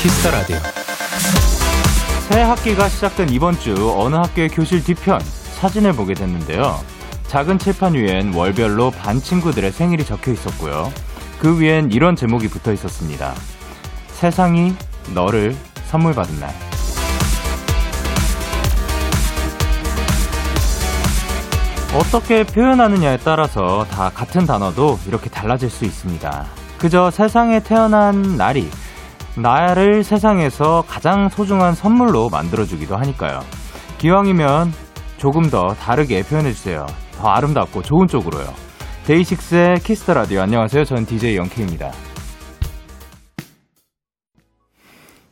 Kiss the Radio. 새 학기가 시작된 이번 주 어느 학교의 교실 뒤편 사진을 보게 됐는데요. 작은 칠판 위엔 월별로 반 친구들의 생일이 적혀 있었고요. 그 위엔 이런 제목이 붙어 있었습니다. 세상이 너를 선물 받은 날. 어떻게 표현하느냐에 따라서 다 같은 단어도 이렇게 달라질 수 있습니다. 그저 세상에 태어난 날이 나를 세상에서 가장 소중한 선물로 만들어주기도 하니까요. 기왕이면 조금 더 다르게 표현해주세요. 더 아름답고 좋은 쪽으로요. DAY6의 Kiss the Radio 안녕하세요. 전 DJ Young K입니다.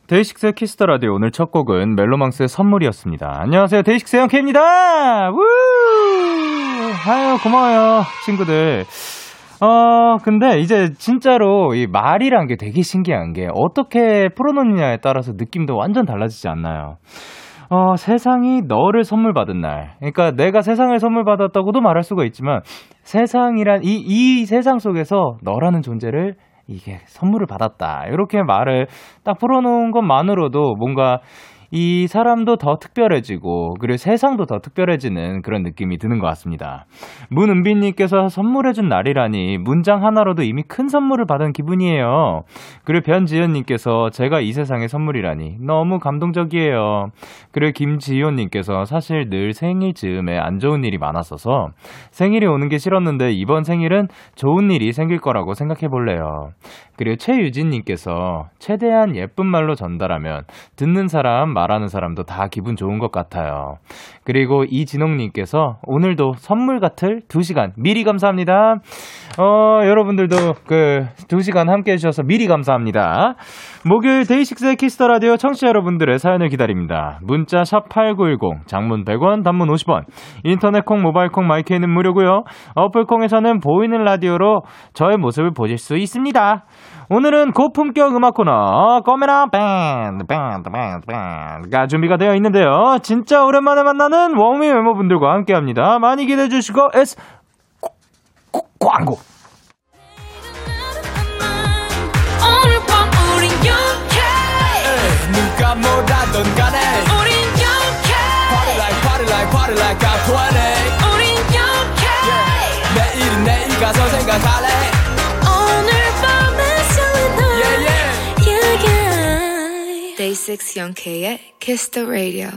DAY6의 Kiss the Radio 오늘 첫 곡은 멜로망스의 선물이었습니다. 안녕하세요. DAY6 Young K입니다. 우! 아유 고마워요 친구들. 어, 근데 이제 진짜로 이 말이란 게 되게 신기한 게 어떻게 풀어놓느냐에 따라서 느낌도 완전 달라지지 않나요? 어, 세상이 너를 선물 받은 날. 그러니까 내가 세상을 선물 받았다고도 말할 수가 있지만 세상이란 이, 이 세상 속에서 너라는 존재를 이게 선물을 받았다. 이렇게 말을 딱 풀어놓은 것만으로도 뭔가 이 사람도 더 특별해지고 그리고 세상도 더 특별해지는 그런 느낌이 드는 것 같습니다. 문은빈님께서 선물해준 날이라니 문장 하나로도 이미 큰 선물을 받은 기분이에요. 그리고 변지현님께서 제가 이 세상의 선물이라니 너무 감동적이에요. 그리고 김지효님께서 사실 늘 생일 즈음에 안 좋은 일이 많았어서 생일이 오는 게 싫었는데 이번 생일은 좋은 일이 생길 거라고 생각해 볼래요. 그리고 최유진님께서 최대한 예쁜 말로 전달하면 듣는 사람, 말하는 사람도 다 기분 좋은 것 같아요. 그리고 이진홍님께서 오늘도 선물 같을 2시간 미리 감사합니다. 어, 여러분들도 그 2시간 함께 해주셔서 미리 감사합니다. 목요일 DAY6의 Kiss the Radio 청취자 여러분들의 사연을 기다립니다. 문자 샵 8910, 장문 100원, 단문 50원, 인터넷 콩, 모바일 콩, 마이크는 무료고요. 어플 콩에서는 보이는 라디오로 저의 모습을 보실 수 있습니다. 오늘은 고품격 음악 코너 꺼메라 밴드 밴드 밴드 밴드가 준비가 되어 있는데요. 진짜 오랜만에 만나는 ONEWE 멤버분들과 함께합니다. 많이 기대해 주시고 S 광고. 누가 뭐라던 간에 우린 영케 Party like party like party like I'm 20 우린 영케 내일은 내일 가서 생각할래 6 영케의 Kiss the Radio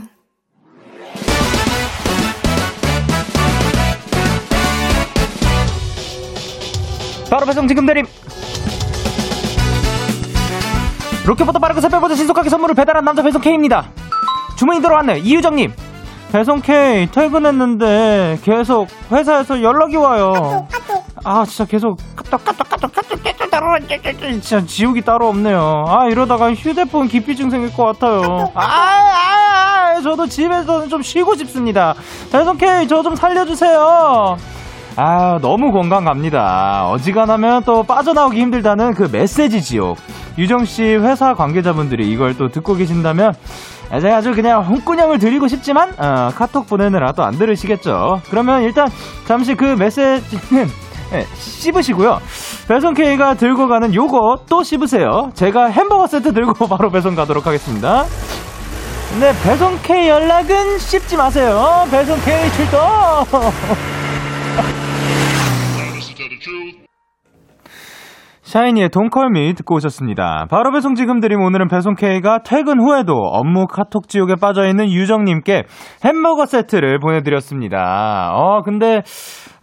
바로 배송 지금 드림 로켓보다 빠르고 새벽보다 신속하게 선물을 배달한 남자 배송 K입니다. 주문이 들어왔네요. 이유정님. 배송 K 퇴근했는데 계속 회사에서 연락이 와요. 아 진짜 계속 까똑 까똑 까똑 까똑 까똑 진짜 지옥이 따로 없네요. 아 이러다가 휴대폰 기피증 생길 것 같아요. 아, 아, 아 저도 집에서는 좀 쉬고 싶습니다. K 저좀 살려주세요. 아, 너무 공감 갑니다. 어지간하면 또 빠져나오기 힘들다는 그 메시지 지옥. 유정씨 회사 관계자분들이 이걸 또 듣고 계신다면, 제가 아주 그냥 홍군형을 드리고 싶지만, 어, 카톡 보내느라 또안 들으시겠죠. 그러면 일단 잠시 그 메시지는 네, 씹으시고요. 배송 K가 들고 가는 요거 또 씹으세요. 제가 햄버거 세트 들고 바로 배송 가도록 하겠습니다. 네, 배송 K 연락은 씹지 마세요. 배송 K 출동! 샤이니의 돈컬미 듣고 오셨습니다. 바로 배송 지금 드림 오늘은 배송 K가 퇴근 후에도 업무 카톡 지옥에 빠져있는 유정님께 햄버거 세트를 보내드렸습니다. 어, 근데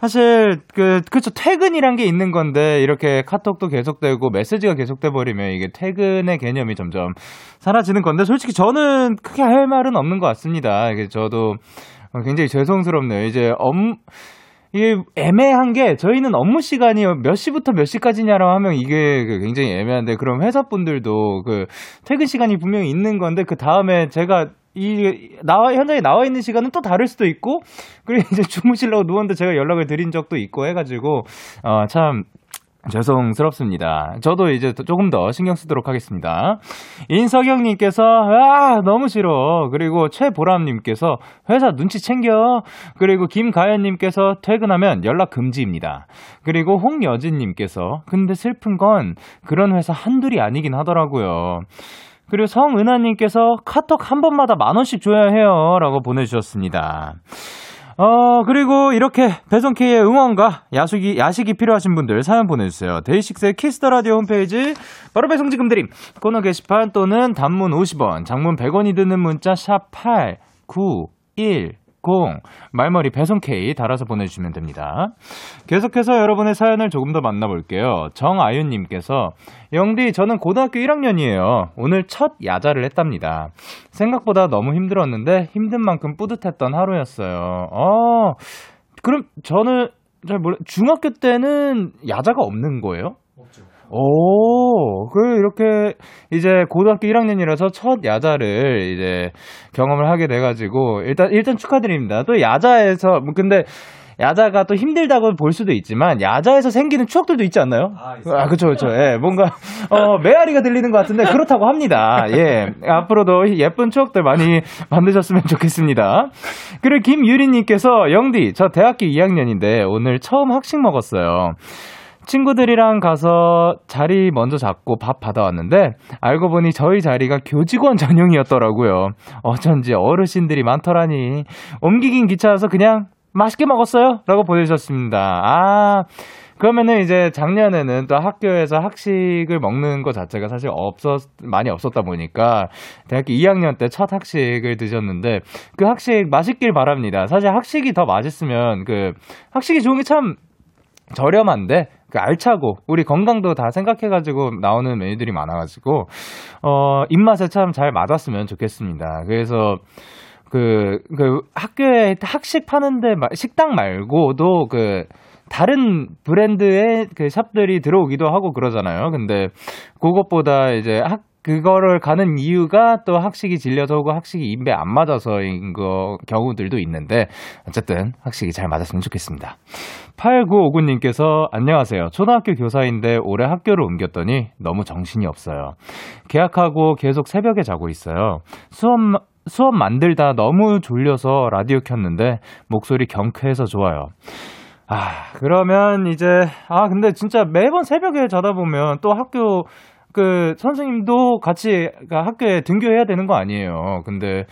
사실 그 그쵸 퇴근이란 게 있는 건데 이렇게 카톡도 계속되고 메시지가 계속돼 버리면 이게 퇴근의 개념이 점점 사라지는 건데 솔직히 저는 크게 할 말은 없는 것 같습니다. 이게 저도 굉장히 죄송스럽네요. 이제 업무 이게 애매한 게 저희는 업무 시간이 몇 시부터 몇 시까지냐라고 하면 이게 그 굉장히 애매한데 그럼 회사 분들도 그 퇴근 시간이 분명히 있는 건데 그 다음에 제가 이 나와 현장에 나와 있는 시간은 또 다를 수도 있고 그리고 이제 주무시려고 누웠는데 제가 연락을 드린 적도 있고 해가지고 어참 죄송스럽습니다. 저도 이제 조금 더 신경 쓰도록 하겠습니다. 인석영님께서, 아, 너무 싫어. 그리고 최보람님께서, 회사 눈치 챙겨. 그리고 김가연님께서, 퇴근하면 연락 금지입니다. 그리고 홍여진님께서, 근데 슬픈 건 그런 회사 한둘이 아니긴 하더라고요. 그리고 성은하님께서 카톡 한 번마다 만 원씩 줘야 해요. 라고 보내주셨습니다. 어, 그리고 이렇게 배송K의 응원과 야식이, 야식이 필요하신 분들 사연 보내주세요. DAY6의 Kiss the Radio 홈페이지, 바로 배송 지금 드림. 코너 게시판 또는 단문 50원, 장문 100원이 드는 문자 샵 8, 9, 1, 0 말머리 배송 K 달아서 보내주시면 됩니다. 계속해서 여러분의 사연을 조금 더 만나볼게요. 정아윤님께서 영디 저는 고등학교 1학년이에요. 오늘 첫 야자를 했답니다. 생각보다 너무 힘들었는데 힘든 만큼 뿌듯했던 하루였어요. 어 그럼 저는 잘 몰라 중학교 때는 야자가 없는 거예요? 오, 그, 이렇게, 이제, 고등학교 1학년이라서 첫 야자를 이제 경험을 하게 돼가지고, 일단, 일단 축하드립니다. 또 야자에서, 뭐 근데, 야자가 또 힘들다고 볼 수도 있지만, 야자에서 생기는 추억들도 있지 않나요? 아. 아, 그쵸, 그쵸. 예, 뭔가, 어, 메아리가 들리는 것 같은데, 그렇다고 합니다. 예. 앞으로도 예쁜 추억들 많이 만드셨으면 좋겠습니다. 그리고 김유리님께서, 영디, 저 대학교 2학년인데, 오늘 처음 학식 먹었어요. 친구들이랑 가서 자리 먼저 잡고 밥 받아왔는데 알고 보니 저희 자리가 교직원 전용이었더라고요. 어쩐지 어르신들이 많더라니 옮기긴 귀찮아서 그냥 맛있게 먹었어요. 라고 보내주셨습니다. 아, 그러면은 이제 작년에는 또 학교에서 학식을 먹는 것 자체가 사실 없었, 많이 없었다 보니까 대학교 2학년 때 첫 학식을 드셨는데 그 학식 맛있길 바랍니다. 사실 학식이 더 맛있으면 그 학식이 좋은 게 참 저렴한데 그 알차고 우리 건강도 다 생각해가지고 나오는 메뉴들이 많아가지고 어 입맛에 참 잘 맞았으면 좋겠습니다. 그래서 그, 그 학교에 학식 파는데 마- 식당 말고도 그 다른 브랜드의 그 샵들이 들어오기도 하고 그러잖아요. 근데 그것보다 이제 학 그거를 가는 이유가 또 학식이 질려서 오고 학식이 입에 안 맞아서인 거 경우들도 있는데 어쨌든 학식이 잘 맞았으면 좋겠습니다. 8959님께서 안녕하세요. 초등학교 교사인데 올해 학교를 옮겼더니 너무 정신이 없어요. 계약하고 계속 새벽에 자고 있어요. 수업 수업 만들다 너무 졸려서 라디오 켰는데 목소리 경쾌해서 좋아요. 아, 그러면 이제, 아, 근데 진짜 매번 새벽에 자다 보면 또 학교, 그, 선생님도 같이 그 학교에 등교해야 되는 거 아니에요. 근데,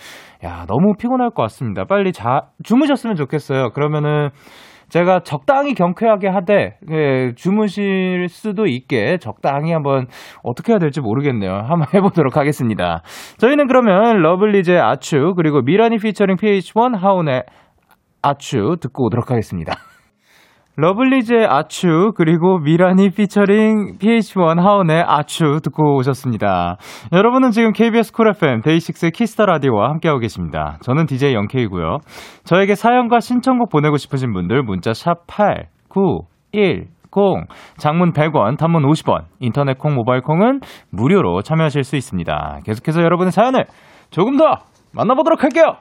야, 너무 피곤할 것 같습니다. 빨리 자, 주무셨으면 좋겠어요. 그러면은, 제가 적당히 경쾌하게 하되, 예, 주무실 수도 있게 적당히 한번 어떻게 해야 될지 모르겠네요. 한번 해보도록 하겠습니다. 저희는 그러면 러블리즈의 아추, 그리고 미라니 피처링 PH1 하운의 아추 듣고 오도록 하겠습니다. 러블리즈의 아추 그리고 미라니 피처링 PH1 하운의 아추 듣고 오셨습니다. 여러분은 지금 KBS 쿨 FM 데이식스 키스터 라디오와 함께하고 계십니다. 저는 DJ Young K이고요. 저에게 사연과 신청곡 보내고 싶으신 분들 문자 샵 8, 9, 1, 0 장문 100원, 단문 50원, 인터넷 콩, 모바일 콩은 무료로 참여하실 수 있습니다. 계속해서 여러분의 사연을 조금 더 만나보도록 할게요.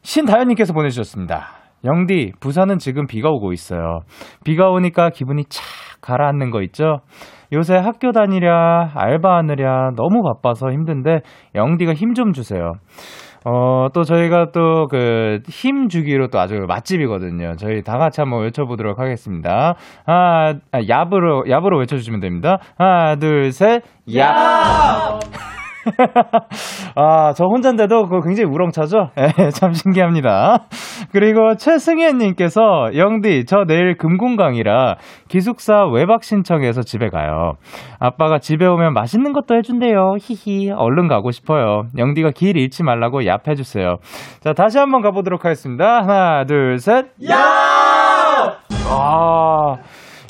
신다현님께서 보내주셨습니다. 영디, 부산은 지금 비가 오고 있어요. 비가 오니까 기분이 착 가라앉는 거 있죠? 요새 학교 다니랴, 알바하느랴 너무 바빠서 힘든데 영디가 힘 좀 주세요. 어, 또 저희가 또 그 힘 주기로 또 아주 맛집이거든요. 저희 다 같이 한번 외쳐보도록 하겠습니다. 아, 얍으로, 얍으로 외쳐주시면 됩니다. 하나, 둘, 셋, 얍! 아, 저 혼자인데도 그거 굉장히 우렁차죠? 예, 참 신기합니다. 그리고 최승현님께서, 영디, 저 내일 금공강이라 기숙사 외박 신청해서 집에 가요. 아빠가 집에 오면 맛있는 것도 해준대요. 히히. 얼른 가고 싶어요. 영디가 길 잃지 말라고 얍 해주세요. 자, 다시 한번 가보도록 하겠습니다. 하나, 둘, 셋. 아,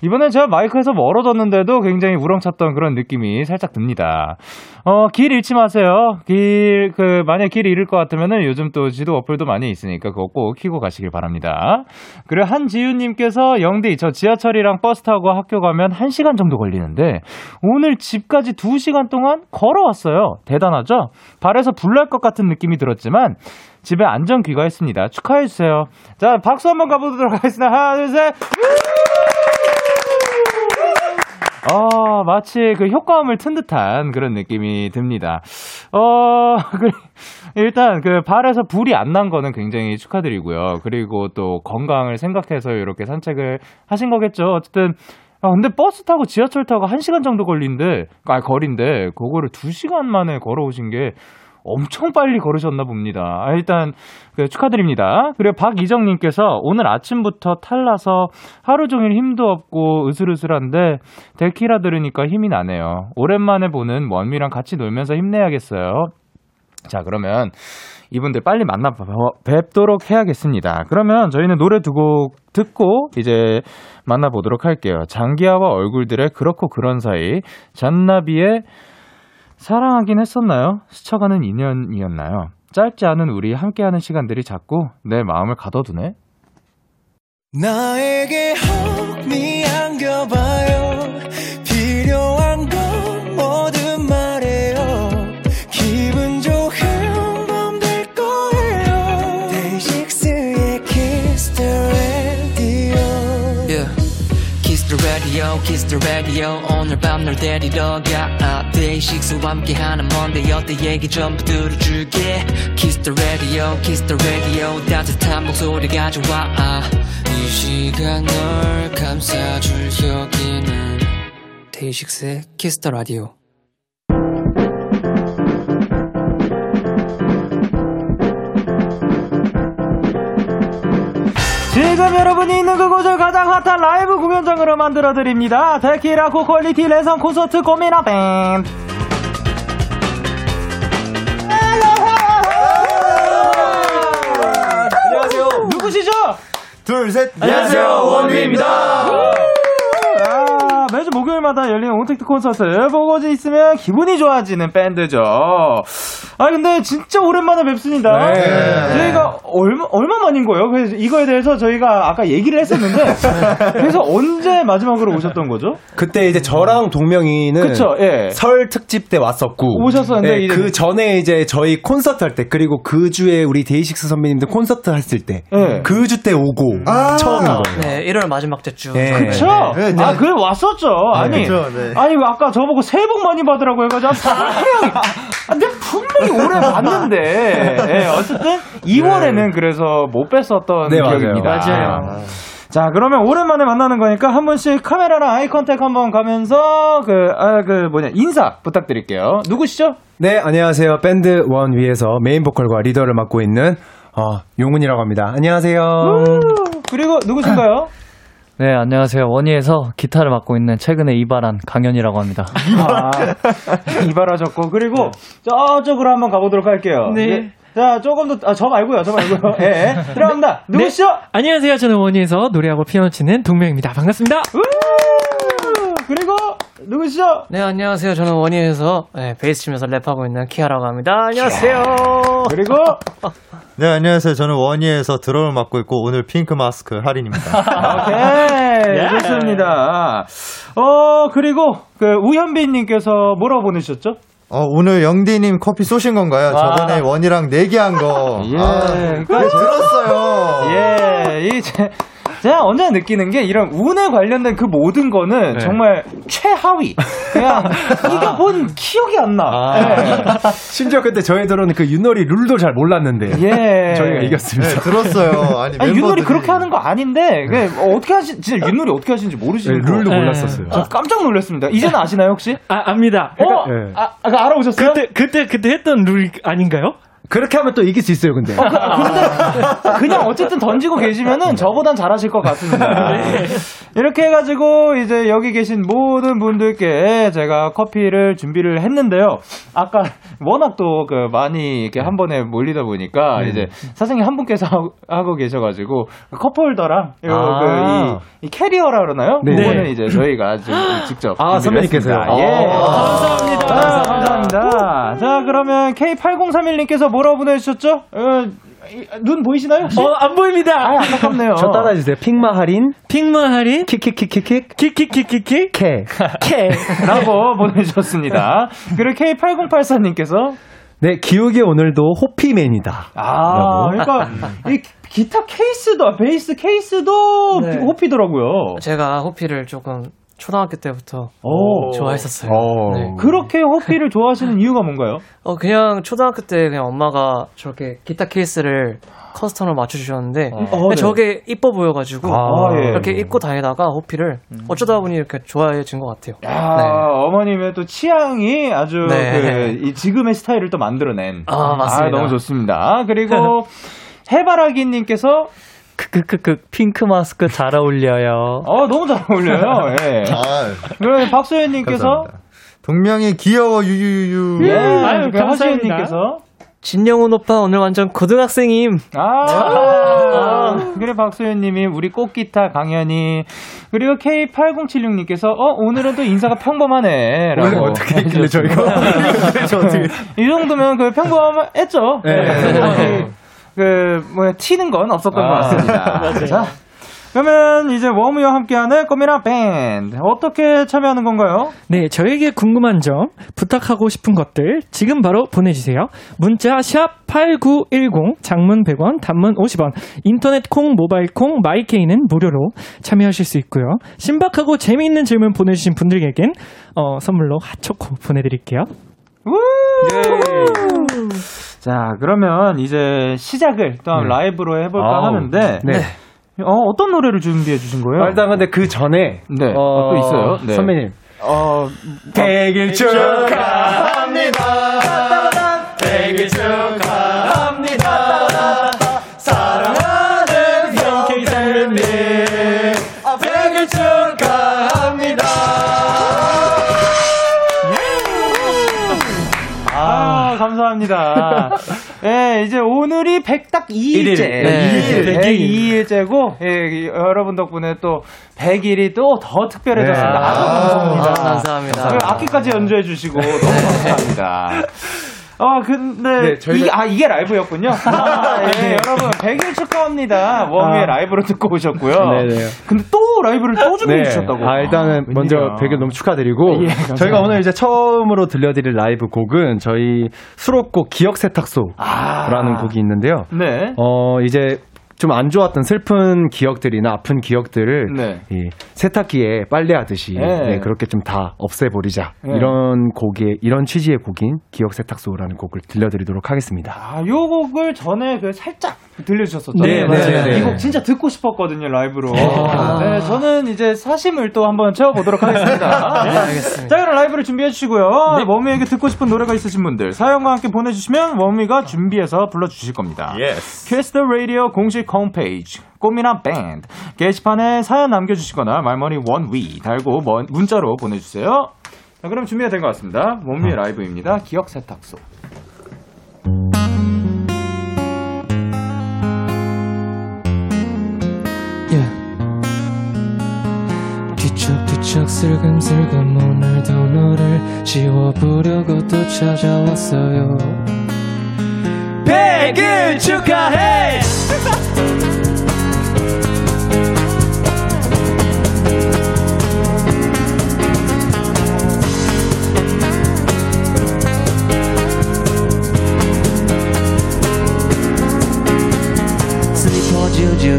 이번엔 제가 마이크에서 멀어졌는데도 굉장히 우렁찼던 그런 느낌이 살짝 듭니다. 어, 길 잃지 마세요. 길, 그, 만약 길 잃을 것 같으면은 요즘 또 지도 어플도 많이 있으니까 그거 꼭 키고 가시길 바랍니다. 그리고 한지윤님께서 영디, 저 지하철이랑 버스 타고 학교 가면 1시간 정도 걸리는데 오늘 집까지 2시간 동안 걸어왔어요. 대단하죠? 발에서 불날 것 같은 느낌이 들었지만 집에 안전 귀가했습니다. 축하해주세요. 자, 박수 한번 가보도록 하겠습니다. 하나, 둘, 셋. 어, 마치 그 효과음을 튼 듯한 그런 느낌이 듭니다. 어, 그, 일단 그 발에서 불이 안 난 거는 굉장히 축하드리고요. 그리고 또 건강을 생각해서 이렇게 산책을 하신 거겠죠. 어쨌든, 아, 근데 버스 타고 지하철 타고 1시간 정도 걸린데, 아, 거리인데, 그거를 2시간 만에 걸어오신 게 엄청 빨리 걸으셨나 봅니다. 아, 일단, 그 축하드립니다. 그리고 박이정님께서 오늘 아침부터 탈라서 하루 종일 힘도 없고 으슬으슬한데, 데키라 들으니까 힘이 나네요. 오랜만에 보는 원미랑 같이 놀면서 힘내야겠어요. 자, 그러면 이분들 빨리 만나 뵙도록 해야겠습니다. 그러면 저희는 노래 두 곡 듣고 이제 만나보도록 할게요. 장기하와 얼굴들의 그렇고 그런 사이, 잔나비의 사랑하긴 했었나요? 스쳐가는 인연이었나요? 짧지 않은 우리 함께하는 시간들이 자꾸 내 마음을 가둬두네. 나에게 혹미 kiss the radio. 오늘 밤 널 데리러 가. 데이식스와 함께하는 Monday 어때 얘기 전부 들어줄게. Kiss the radio, kiss the radio. 따뜻한 목소리가 좋아. 이 시간 널 감싸줄 여기는 데이식스의 the radio. 지금 여러분이 있는 그곳을 가장 핫한 라이브 공연장으로 만들어드립니다. 데키라 고quality 랜선 콘서트 고민아 밴드. 안녕하세요. 누구시죠? 둘, 셋. 안녕하세요, ONEWE입니다. 아, 목요일마다 열리는 온택트 콘서트 보고 있으면 기분이 좋아지는 밴드죠. 아 근데 진짜 오랜만에 뵙습니다. 네. 저희가 얼마 얼마 만인 거예요? 그래서 이거에 대해서 저희가 아까 얘기를 했었는데 그래서 언제 마지막으로 오셨던 거죠? 그때 이제 저랑 동명이는 그쵸, 예. 설 특집 때 왔었고 오셨었는데 예, 그 전에 이제 저희 콘서트 할 때 그리고 그 주에 우리 데이식스 선배님들 콘서트 했을 때 예. 그주때 오고 처음 인 거예요. 네, 1월 마지막 주. 예. 그쵸? 네, 네. 아, 그래, 왔었죠. 아니, 그쵸, 네. 아니, 왜 아까 저보고 새해 복 많이 받으라고 해가지고, 분명히, 아, 내가 분명히 오래 봤는데, 예, 어쨌든, 2월에는 그래서 못 뵀었던 네, 맞아요. 기억입니다. 맞아요. 자, 그러면 오랜만에 만나는 거니까 한 분씩 카메라랑 eye contact 한번 가면서, 그, 아, 그, 뭐냐, 인사 부탁드릴게요. 누구시죠? 네, 안녕하세요. 밴드 원위에서 메인 보컬과 리더를 맡고 있는 어, 용훈이라고 합니다. 안녕하세요. 그리고 누구신가요? 네, 안녕하세요. 원위에서 기타를 맡고 있는 최근에 이발한 강현이라고 합니다. 아, 이발하셨고 그리고 저쪽으로 한번 가보도록 할게요. 네. 자, 조금 더, 아, 저 말고요, 저 말고요. 예, 예. 들어갑니다. 누구시죠? 안녕하세요. 저는 원희에서 노래하고 피아노 치는 동명입니다. 반갑습니다. 우! 그리고, 누구시죠? 네, 안녕하세요. 저는 원희에서 네, 베이스 치면서 랩하고 있는 키아라고 합니다. 안녕하세요. 그리고, 네, 안녕하세요. 저는 원희에서 드럼을 맡고 있고 오늘 핑크 마스크 할인입니다. 오케이. 좋습니다. 어, 그리고, 그, 우현빈 님께서 뭐라고 보내주셨죠? 어, 오늘 영디님 커피 쏘신 건가요? 저번에 원희랑 내기한 거. 예. 아, 네, 들었어요. 예, 이, 제, 제가 언제나 느끼는 게 이런 운에 관련된 그 모든 거는 정말 최하위. 그냥 이겨본 기억이 안 나. 심지어 그때 저희들은 그 윷놀이 룰도 잘 몰랐는데 예. 저희가 네, 이겼습니다. 들었어요. 아니, 아니, 윷놀이 그렇게 하는 거 아닌데, 그 어떻게 하시, 진짜 윷놀이 어떻게 하시는지 네, 모르시는 거. 룰도 네. 몰랐었어요. 저 깜짝 놀랐습니다. 이제는 아시나요, 혹시? 아, 압니다. 어? 예. 아, 아, 알아보셨어요? 그때, 그때, 그때 했던 룰 아닌가요? 그렇게 하면 또 이길 수 있어요, 근데. 그냥 어쨌든 던지고 계시면은 저보단 잘하실 것 같습니다. 이렇게 해가지고 이제 여기 계신 모든 분들께 제가 커피를 준비를 했는데요. 아까 워낙 또 그 많이 이렇게 한 번에 몰리다 보니까 이제 사장님 한 분께서 하고, 계셔가지고 그 컵홀더랑 요 아. 그 이, 이 캐리어라 그러나요? 네. 그거는 이제 저희가 직접 아, 선배님께서요? 예. 아. 감사합니다. 아, 감사합니다. 자, 그러면 K8031님께서 뭐라고 보내주셨죠? 어, 이- 눈 보이시나요, 혹시? 어, 안 보입니다. 아, 안타깝네요. 저 따라해주세요. 픽마 할인, 픽마 할인, 킥킥킥킥킥, 킥킥킥킥킥, 캐. 캐. 라고 보내주셨습니다. 그리고 K8084님께서 네, 기욱이 오늘도 호피맨이다. 아, 그러니까 이 기타 케이스도 베이스 케이스도 네. 호피더라고요. 제가 호피를 조금 초등학교 때부터 오. 좋아했었어요. 오. 네. 그렇게 호피를 좋아하시는 이유가 뭔가요? 어 그냥 초등학교 때 그냥 엄마가 저렇게 기타 케이스를 커스텀으로 맞춰주셨는데 어, 네. 저게 이뻐 보여가지고 아, 예. 이렇게 입고 다니다가 호피를 어쩌다 보니 이렇게 좋아해진 것 같아요. 야, 네. 어머님의 또 취향이 아주 네. 그, 이 지금의 스타일을 또 만들어낸. 아, 맞습니다. 너무 좋습니다. 그리고 해바라기님께서 크크크크 핑크 마스크 잘 어울려요. 어 너무 잘 어울려요. 예. 아, 그리고 박소연님께서. 동명이 귀여워 유유유유. 예, 아유, 그 감사합니다. 하시연님께서 진영훈 오빠 오늘 완전 고등학생임. 아, 그래 박소연님이 우리 꽃기타 강연이 그리고 K8076님께서 어 오늘은 또 인사가 평범하네라고. 어떻게 했길래 저희가 이 정도면 그 평범했죠. 네. 평범하게 그 뭐야 튀는 건 없었던 것 같습니다. 자, 그러면 이제 워무와 함께하는 꼬미나 밴드 어떻게 참여하는 건가요? 네, 저에게 궁금한 점, 부탁하고 싶은 것들 지금 바로 보내주세요. 문자 샵 #8910 장문 100원, 단문 50원, 인터넷 콩, 모바일 콩, 마이케이는 무료로 참여하실 수 있고요. 신박하고 재미있는 질문 보내주신 분들에겐 어, 선물로 핫초코 보내드릴게요. 자, 그러면 이제 시작을 또 한번 라이브로 해볼까 아우, 하는데 네. 어, 어떤 노래를 준비해 주신 거예요? 아, 일단 근데 그 전에 네, 어, 또 있어요. 네. 선배님 어, 백일 축하합니다. 감사합니다. 예, 이제 오늘이 백딱 2일째. 네. 102일째고, 예, 여러분 덕분에 또 100일이 또 더 특별해졌습니다. 네. 아주 감사합니다. 아, 감사합니다. 그 악기까지 연주해 주시고 너무 감사합니다. 아, 근데 네, 저희가- 이게, 아 이게 라이브였군요. 아, 예, 여러분 100일 축하합니다. 웜의 아. 라이브로 듣고 오셨고요. 네네. 근데 또 라이브를 또 준비해 주셨다고. 아, 일단은 먼저 웬일이야. 100일 너무 축하드리고 예. 저희가 오늘 이제 처음으로 들려드릴 라이브 곡은 저희 수록곡 기억 세탁소라는 아. 곡이 있는데요. 네. 어, 이제 좀 안 좋았던 슬픈 기억들이나 아픈 기억들을 네. 이 세탁기에 빨래하듯이 네. 네, 그렇게 좀 다 없애버리자 네. 이런 곡의 이런 취지의 곡인 기억 세탁소라는 곡을 들려드리도록 하겠습니다. 아, 요 곡을 전에 그 살짝 들려주셨었잖아요. 네. 네. 이곡 진짜 듣고 싶었거든요, 라이브로. 네, 저는 이제 사심을 또 한번 채워보도록 하겠습니다. 네, 알겠습니다. 자, 그럼 라이브를 준비해 주시고요. 원위에게 듣고 싶은 노래가 있으신 분들, 사연과 함께 보내주시면 원위가 준비해서 불러주실 겁니다. Yes. 키스 더 라디오 공식 홈페이지 꼬미나 밴드 게시판에 사연 남겨주시거나 말머리 원위 달고 먼- 문자로 보내주세요. 자, 그럼 준비가 된 것 같습니다. 원위의 라이브입니다. 기억 세탁소. 뒤척뒤척 슬금슬금 오늘도 너를 지워보려고 또 찾아왔어요. 100일 축하해! 슬리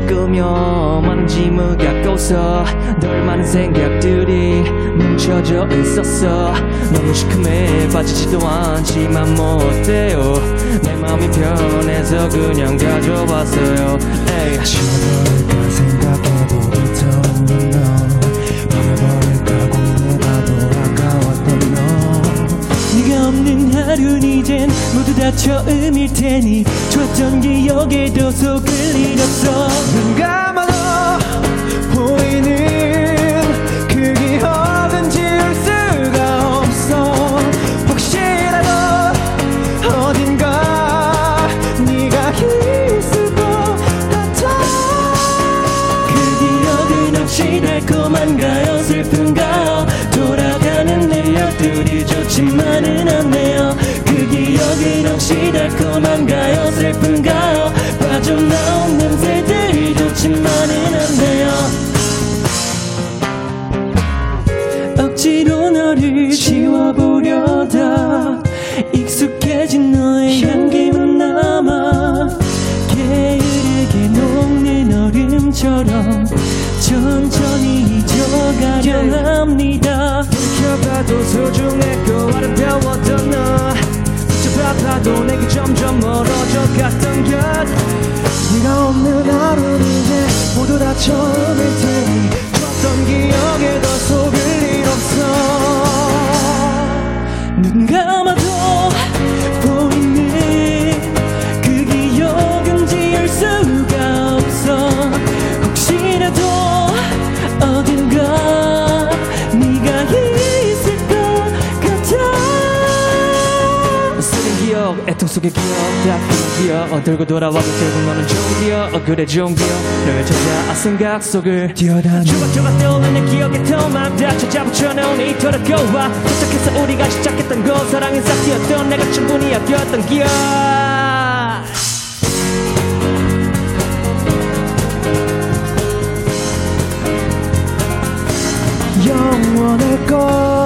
끄며 짐을 갖고서 널 많은 생각들이 뭉쳐져 있었어. 너무 시큼해 빠지지도 않지만 뭐 어때요. 내 마음이 편해서 그냥 가져왔어요. 에이. 하루는 이젠 모두 다 처음일 테니 좋았던 기억에도 속을 잃었어. 눈 감아도 보이는 그 기억은 지울 수가 없어. 혹시라도 어딘가 네가 있을 것 같아. 그 기억은 혹시 달콤한가요 슬픈가요 돌아가는 내 역들이 좋지만은 않네요 그 혹시 달콤한가요? 슬픈가요? 빠져나온 냄새들이 좋지만 스쳐봐도 내게 점점 멀어져 갔던 것. 네가 없는 하루는 이제 모두 다 처음일 테니 줬던 기억에 더 속을 일 없어 기억 다픈 기억 어, 들고 돌아와도 결국 너는 좋은 기억 어, 그래 기억 널 찾아 생각 속을 뛰어다녀. 조각조각 떠오르는 기억에 더막 다 찾아붙여놓은 이토록 고와. 도착해서 우리가 시작했던 거 사랑은 싹트였던 내가 충분히 아꼈던 기억. 영원할 것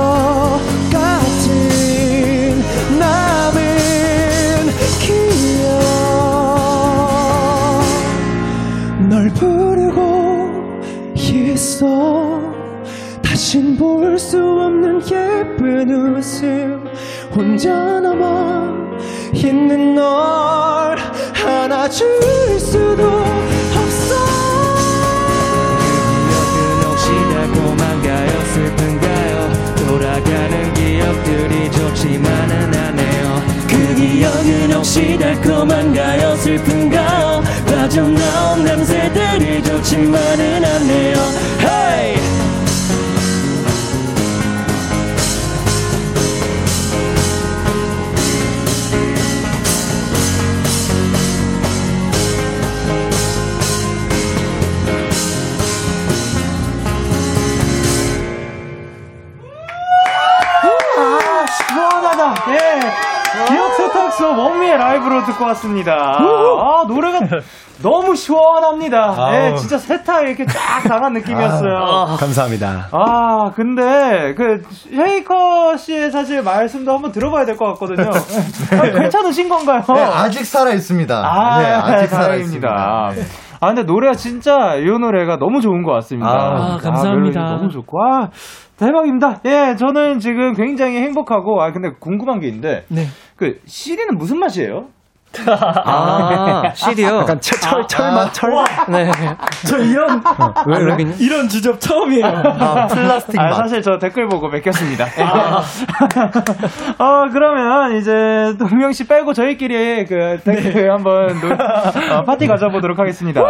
웃음 혼자 남아 있는 널 안아줄 수도 없어. 기억은 혹시 달콤한가요. 슬픈가요? 돌아가는 기억들이 좋지만은 않네요. 그 기억은 혹시 달콤한가요. 슬픈가요? 빠져나온 냄새들이 좋지만은 않네요. Hey! 라이브로 듣고 왔습니다. 아, 노래가 너무 시원합니다. 예, 아우. 진짜 세탁 이렇게 쫙 나간 느낌이었어요. 감사합니다. 아, 근데 그 쉐이커 씨의 사실 말씀도 한번 들어봐야 될 것 같거든요. 아, 괜찮으신 건가요? 네, 아직 살아 있습니다. 아, 네, 아직 살아 있습니다. 다행입니다. 아, 근데 노래가 진짜, 이 노래가 너무 좋은 것 같습니다. 아, 감사합니다. 멜로디 너무 좋고, 아, 대박입니다. 예, 저는 지금 굉장히 행복하고, 아, 근데 궁금한 게 있는데, 네. 그, CD는 무슨 맛이에요? 아, CD요? 약간 철, 철, 철맛, 철맛. 네. 저 이런 왜, 왜? 이런 주접 처음이에요. 아, 플라스틱 아, 맛. 사실 저 댓글 보고 뺏겼습니다. 어, 그러면 이제 동명 씨 빼고 저희끼리 그 댓글 한번 노- 어, 파티 가져보도록 하겠습니다.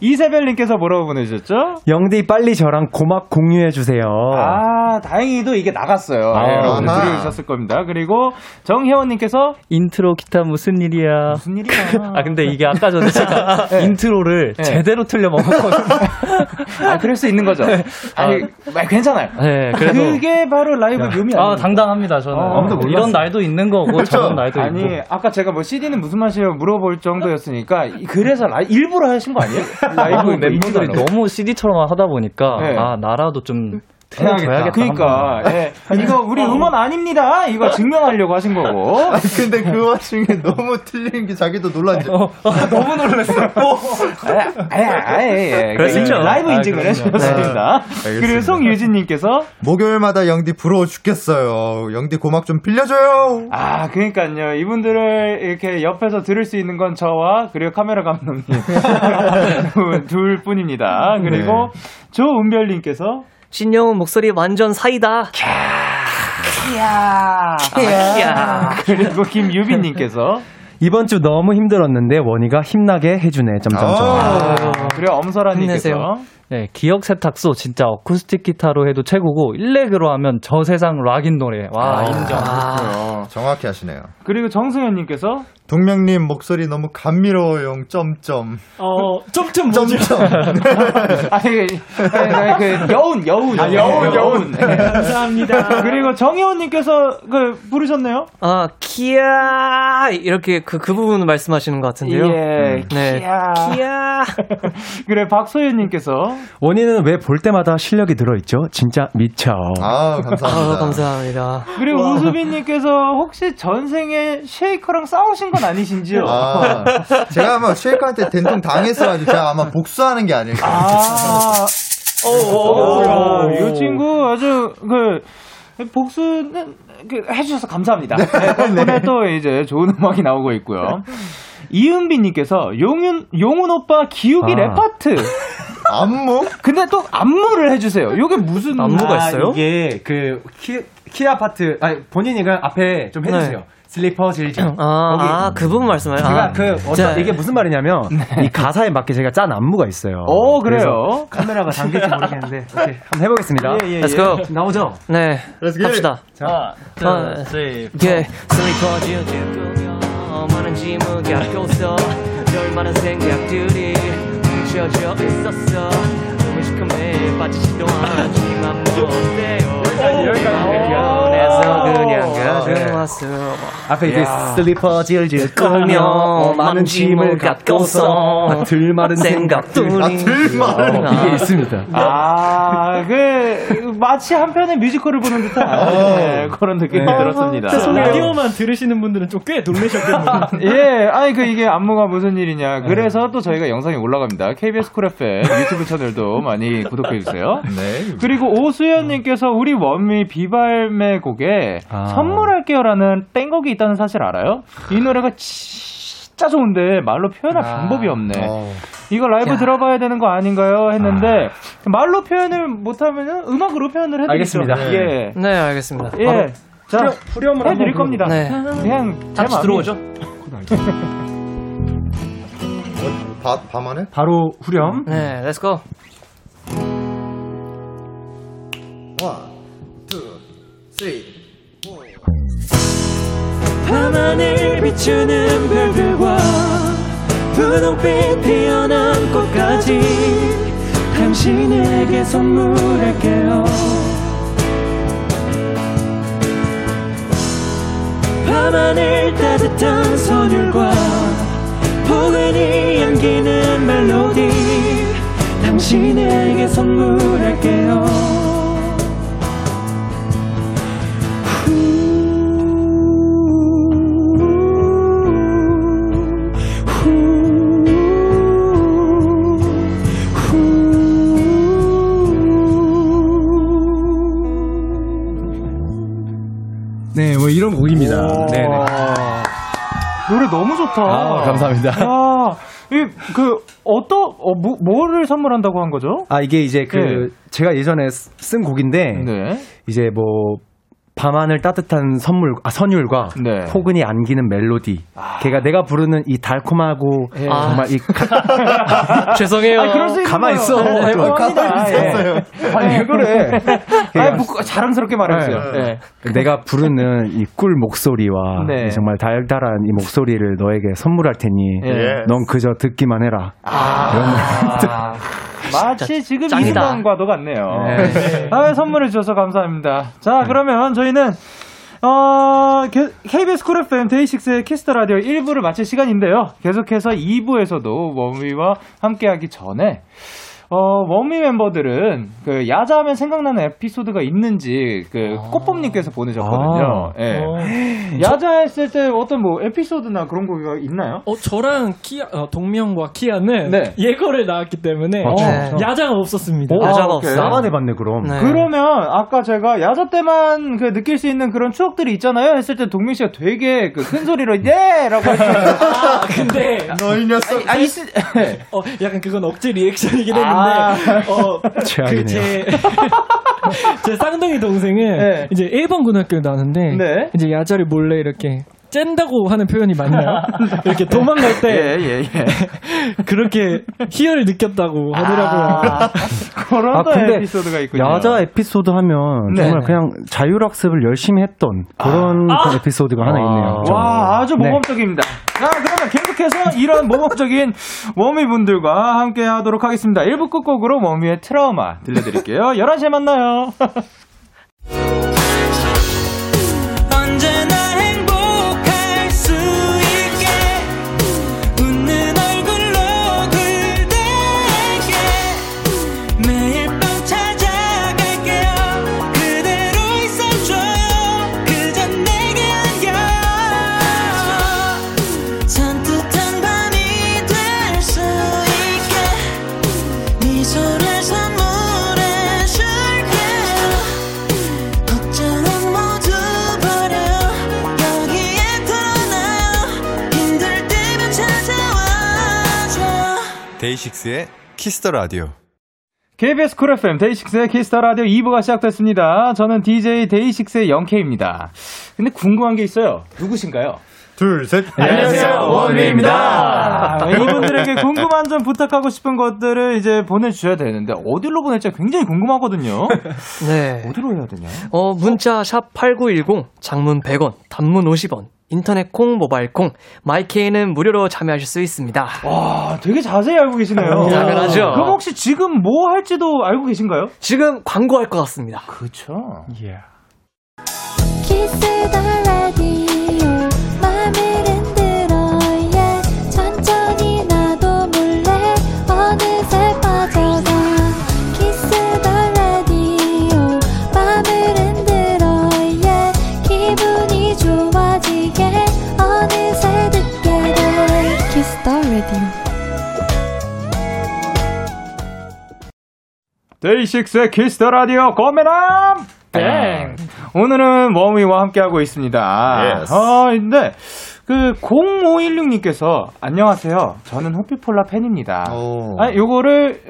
이세벨님께서 뭐라고 보내주셨죠? 영디 빨리 저랑 고막 공유해주세요. 아, 다행히도 이게 나갔어요. 아, 예, 여러분. 들으셨을 겁니다. 그리고 정혜원님께서 인트로 기타 무슨 일이야? 무슨 일이야? 아 근데 이게 아까 전에 제가 intro를 네. 제대로 틀려 먹었거든요. 아, 그럴 수 있는 거죠. 아니, 아, 괜찮아요. 네, 그래도 그게 바로 라이브 묘미 아니에요? 아 당당합니다 저는. 아, 아무도 몰랐어요. 이런 날도 있는 거고 저런 날도 아니 있고. 아까 제가 뭐 CD는 무슨 맛이에요 물어볼 정도였으니까 이- 그래서 라, 일부러 하신 거 아니에요? 라이브 너무 뭐 멤버들이. 너무 CD처럼 하다 보니까 네. 아 나라도 좀 해야겠다. 해야겠다. 그러니까 예. 이거 우리 음원 아닙니다. 이거 증명하려고 하신 거고. 아니, 근데 그 와중에 너무 틀린 게 자기도 놀랐죠. 너무 놀랐어. 아예 그럴 수 있죠. 라이브 아, 인증을 그럼요. 해주셨습니다. 그리고 송유진님께서 목요일마다 영디 부러워 죽겠어요. 영디 고막 좀 빌려줘요. 아 그러니까요 이분들을 이렇게 옆에서 들을 수 있는 건 저와 그리고 카메라 감독님 둘- 둘 뿐입니다. 그리고 조은별님께서 신영훈 목소리 완전 사이다. 이야 이야. 그리고 김유빈님께서 이번 주 너무 힘들었는데 원희가 힘나게 해주네. 점점점. 아. 그리고 엄설아님께서 힘내세요. 네, 기억 세탁소 진짜 어쿠스틱 기타로 해도 최고고 일렉으로 하면 저 세상 락인 노래. 와 인정. 아, 정확히 하시네요. 그리고 정승현님께서 동명님 목소리 너무 감미로워요. 점점. 어, 점점 뭐죠? 점점. 아니, 아니, 아니, 그 여운 여운 아, 여운, 여운. 네. 감사합니다. 그리고 정혜원님께서 그 부르셨네요. 아, 키야! 이렇게 그, 그 부분 말씀하시는 것 같은데요. 예, 네. 키야. 키야! 그래 박소연님께서 원희는 왜볼 때마다 실력이 들어있죠? 진짜 미쳐. 아, 감사합니다. 아, 감사합니다. 그리고 우수빈님께서 혹시 전생에 쉐이커랑 싸우신 건 아니신지요? 아, 제가 아마 쉐이크한테 된통 당했어가지고 제가 아마 복수하는 게 아닐까. 아, 오, 이 친구 아주 그 복수는 그 해주셔서 감사합니다. 네, 덕분에 또 이제 좋은 음악이 나오고 있고요. 이은비님께서 용윤 용훈 오빠 기욱이 아. 랩 파트. 안무? 근데 또 안무를 해주세요. 이게 무슨 안무가 아, 있어요? 이게 그 키, 키 아 파트, 아니, 본인이 그 앞에 좀 해주세요. 네. 슬리퍼 질질. 아, 거기 아, 그 부분 말씀하세요? 제가 아, 그 어떤 자, 이게 무슨 말이냐면 이 가사에 맞게 제가 짠 안무가 있어요. 오, 그래요? 카메라가 담길지 모르겠는데 오케이, 한번 해보겠습니다. 예, 예, Let's go. 나오죠? 네, Let's get 갑시다. 아, 아, 예, 슬리퍼 질질 많은 짐을 갖고서 얼마나 생각들이 뭉쳐져 있었어 너무 시커매 빠지지도 않지만 뭐 어때 요 변해서 그냥 가져왔어 앞에 이제 슬리퍼 질질 끌며 많은 짐을 갖고서 들 마른 생각들 생각들이 이게 있습니다. 아, 그, 마치 한편의 뮤지컬을 보는 듯한 네, 그런 느낌이 네. 들었습니다. 라디오만 들으시는 분들은 좀 꽤 놀라셨겠네요. 예, 아니, 그, 이게 안무가 무슨 일이냐. 그래서 또 저희가 영상이 올라갑니다. KBS 쿨 FM 유튜브 채널도 많이 구독해주세요. 네. 그리고 오수연님께서 우리 원위 비발매 곡에 아. 선물할게요라는 땡곡이 있다는 사실 알아요? 이 노래가 진짜 좋은데 말로 표현할 방법이 없네. 어. 이거 라이브 들어봐야 되는 거 아닌가요? 했는데 말로 표현을 못하면은 음악으로 표현을 해드리죠. 알겠습니다. 예. 네 알겠습니다 예. 자, 후렴을 해드릴 겁니다. 네. 그냥 제 같이. 들어오죠 바, 밤안에? 바로 후렴. 네 Let's go one, two, three. 밤하늘 비추는 별들과 분홍빛 피어난 꽃까지 당신에게 선물할게요 밤하늘 따뜻한 선율과 포근히 안기는 멜로디 당신에게 선물할게요 너무 좋다. 아, 감사합니다. 아, 이, 그, 어떤, 어, 뭐, 뭐를 선물한다고 한 거죠? 아, 이게 이제 그, 네. 제가 예전에 쓰- 쓴 곡인데, 네. 이제 뭐, 밤하늘 따뜻한 선물, 아, 선율과 네. 포근히 안기는 멜로디. 걔가 내가 부르는 이 달콤하고, 예. 정말 이, 가, 죄송해요 아, 그럴 수 있는 가만히 거예요. 있어. 네, 좀. 합니다. 예. 아니, 왜 그래? 아, 부, 자랑스럽게 말해주세요. 네. 네. 내가 부르는 이 꿀 목소리와 네. 이 정말 달달한 이 목소리를 너에게 선물할 테니 예. 넌 그저 듣기만 해라. 아, 마치 지금 이 짱이다. 순간과도 같네요. 아, 선물을 주셔서 감사합니다. 자, 그러면 저희는 어, 게- KBS 쿨 FM 데이식스의 키스 더 라디오 1부를 마칠 시간인데요. 계속해서 2부에서도 원위와 함께하기 전에 어, 원위 멤버들은 그 야자하면 생각나는 에피소드가 있는지 그 꽃봄님께서 보내셨거든요. 아. 예. 어. 야자했을 때 어떤 뭐 에피소드나 그런 거가 있나요? 어, 저랑 키아, 어, 동명과 키아는 네. 예거를 나왔기 때문에 어, 네. 야자가 없었습니다. 오, 야자가 아, 없어. 오케이. 나만 해봤네 그럼. 네. 그러면 아까 제가 야자 때만 그 느낄 수 있는 그런 추억들이 있잖아요 했을 때 동민 씨가 되게 그 큰 소리로 예 라고 했어요. 아, 근데 너이 녀석. 아, 있... 어, 약간 그건 억지 리액션이긴 했는데 아. 어, 최악이네요. 그 제 제 쌍둥이 동생은 네. 이제 1번 고등학교에 나왔는데 네. 이제 야자를 몰래 이렇게 짠다고 하는 표현이 맞나요? 이렇게 도망갈 때 예, 예, 예. 그렇게 희열을 느꼈다고 하더라고요. 아, 그런 아, 또 근데 에피소드가 있군요. 야자 에피소드 하면 네. 정말 그냥 자율학습을 열심히 했던 그런 그 에피소드가 하나 있네요. 좀. 와, 아주 네. 모범적입니다. 자, 그러면 계속해서 이런 모범적인 워미 분들과 함께 하도록 하겠습니다. 1부 끝곡으로 워미의 트라우마 들려드릴게요. 11시에 만나요. 데이식스의 키스 더 라디오. KBS 쿨 FM 데이식스의 키스 더 라디오 2부가 시작됐습니다. 저는 DJ 데이식스의 영케이입니다. 근데 궁금한 게 있어요. 누구신가요? 둘, 셋. 안녕하세요, 원위입니다. 이분들에게 궁금한 점 부탁하고 싶은 것들을 이제 보내주셔야 되는데 어디로 보낼지 굉장히 궁금하거든요. 네. 어디로 해야 되냐? 어, 문자 샵 8910, 장문 100원, 단문 50원, 인터넷 콩, 모바일 콩, 마이케이는 무료로 참여하실 수 있습니다. 와, 되게 자세히 알고 계시네요. 당연하죠. 그럼 혹시 지금 뭐 할지도 알고 계신가요? 지금 광고할 것 같습니다. 그렇죠. 예. 키 데이식스의 키스 더 라디오 고메남 땡 오늘은 원위와 함께하고 있습니다. Yes. 아 근데 그 0516님께서 안녕하세요. 저는 호피폴라 팬입니다. 오. 아 요거를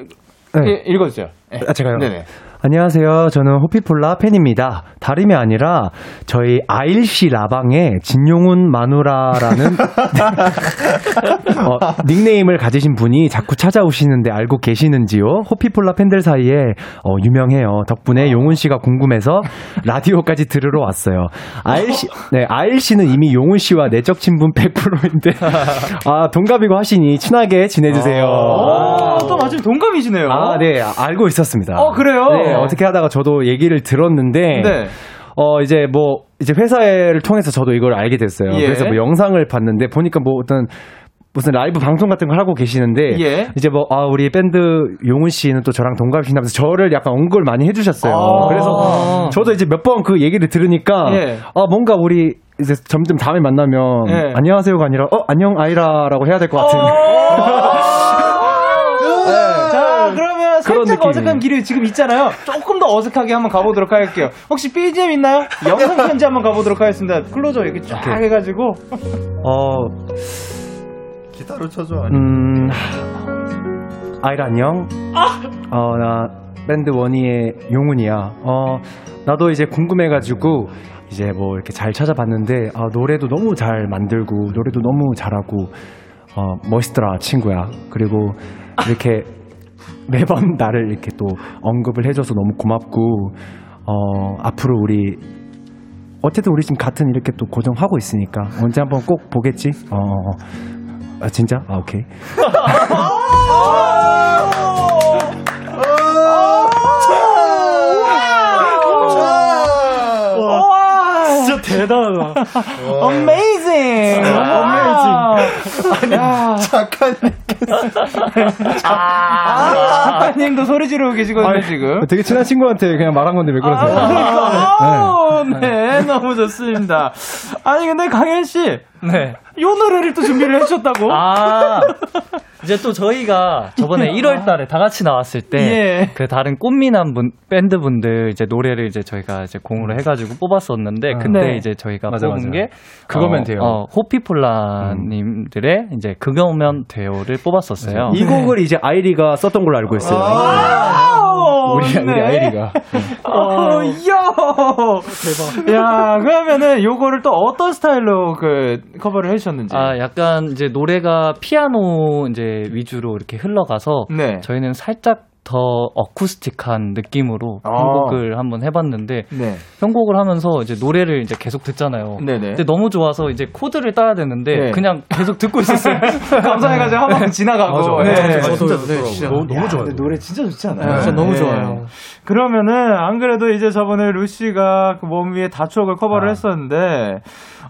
네. 예, 읽어주세요. 예. 아, 제가요? 네네. 안녕하세요. 저는 호피폴라 팬입니다. 다름이 아니라 저희 아일 씨 라방의 진용훈 마누라라는 어, 닉네임을 가지신 분이 자꾸 찾아오시는데 알고 계시는지요? 호피폴라 팬들 사이에 어, 유명해요. 덕분에 용훈 씨가 궁금해서 라디오까지 들으러 왔어요. 아일시, 네, 아일시는 이미 용훈 씨와 내적 친분 100%인데 아 동갑이고 하시니 친하게 지내주세요. 오, 또 마침 동갑이시네요. 아, 네, 알고 있었습니다. 어, 그래요? 네, 어떻게 하다가 저도 얘기를 들었는데, 네. 어, 이제 뭐, 이제 회사를 통해서 저도 이걸 알게 됐어요. 예. 그래서 뭐 영상을 봤는데, 보니까 뭐 어떤, 무슨 라이브 방송 같은 걸 하고 계시는데, 예. 이제 뭐, 아, 우리 밴드 용훈 씨는 또 저랑 동갑이시다면서 저를 약간 언급을 많이 해주셨어요. 아. 그래서 저도 이제 몇 번 그 얘기를 들으니까, 예. 아, 뭔가 우리 이제 점점 다음에 만나면, 예. 안녕하세요가 아니라, 어, 안녕 아이라라고 해야 될 것 같은. 느낌이에요. 어색한 길이 지금 있잖아요. 조금 더 어색하게 한번 가보도록 할게요. 혹시 BGM 있나요? 영상 편지 한번 가보도록 하겠습니다. 클로저 이렇게 쫙 해가지고. 어, 기타로 쳐줘. 아니. 음, 아이라 안녕. 어, 나 밴드 원희의 용훈이야. 어, 나도 이제 궁금해가지고 이제 뭐 이렇게 잘 찾아봤는데 아, 노래도 너무 잘 만들고 노래도 너무 잘하고 어, 멋있더라 친구야. 그리고 이렇게 매번 나를 이렇게 또 언급을 해줘서 너무 고맙고 어, 앞으로 우리 어쨌든 우리 지금 같은 이렇게 또 고정하고 있으니까 언제 한번 꼭 보겠지. 어, 어, 어. 아 진짜? 아 오케이. 대단하다. Amazing! Amazing! 야, 아, 작가님도 소리 지르고 계시거든요, 지금. 되게 친한 친구한테 그냥 말한 건데 왜 그러세요? 아, 네, 너무 좋습니다. 아니, 근데 강현 씨, 네. 요 노래를 또 준비를 해주셨다고? 아, 이제 또 저희가 저번에 1월 달에 다 같이 나왔을 때, 그 예. 다른 꽃미남 분, 밴드 분들 이제 노래를 이제 저희가 이제 공으로 해가지고 뽑았었는데, 그때 네. 이제 저희가 맞아, 뽑은 맞아. 게, 그거면 어, 돼요. 어, 호피폴라님들의 이제 그거면 돼요를 뽑았었어요. 이 곡을 이제 아이리가 썼던 걸로 알고 있어요. 아, 우리 우리 네. 아이리가. 어, 야! 대박. 야, 그러면은 요거를 또 어떤 스타일로 그 커버를 해주셨는지. 아, 약간 이제 노래가 피아노 이제 위주로 이렇게 흘러가서 네. 저희는 살짝 더 어쿠스틱한 느낌으로 아. 편곡을 한번 해봤는데 네. 편곡을 하면서 이제 노래를 이제 계속 듣잖아요. 네네. 근데 너무 좋아서 이제 코드를 따야 되는데 네. 그냥 계속 듣고 있었어요. 감사해가지고 한 번 지나가고. 맞아. 네. 맞아. 저도 진짜 네, 진짜 너무, 너무 좋아요. 근데 노래 진짜 좋지 않아요? 네, 진짜 너무 네. 좋아요. 그러면은 안 그래도 이제 저번에 루시가 그 원위의 다 추억을 커버를 아. 했었는데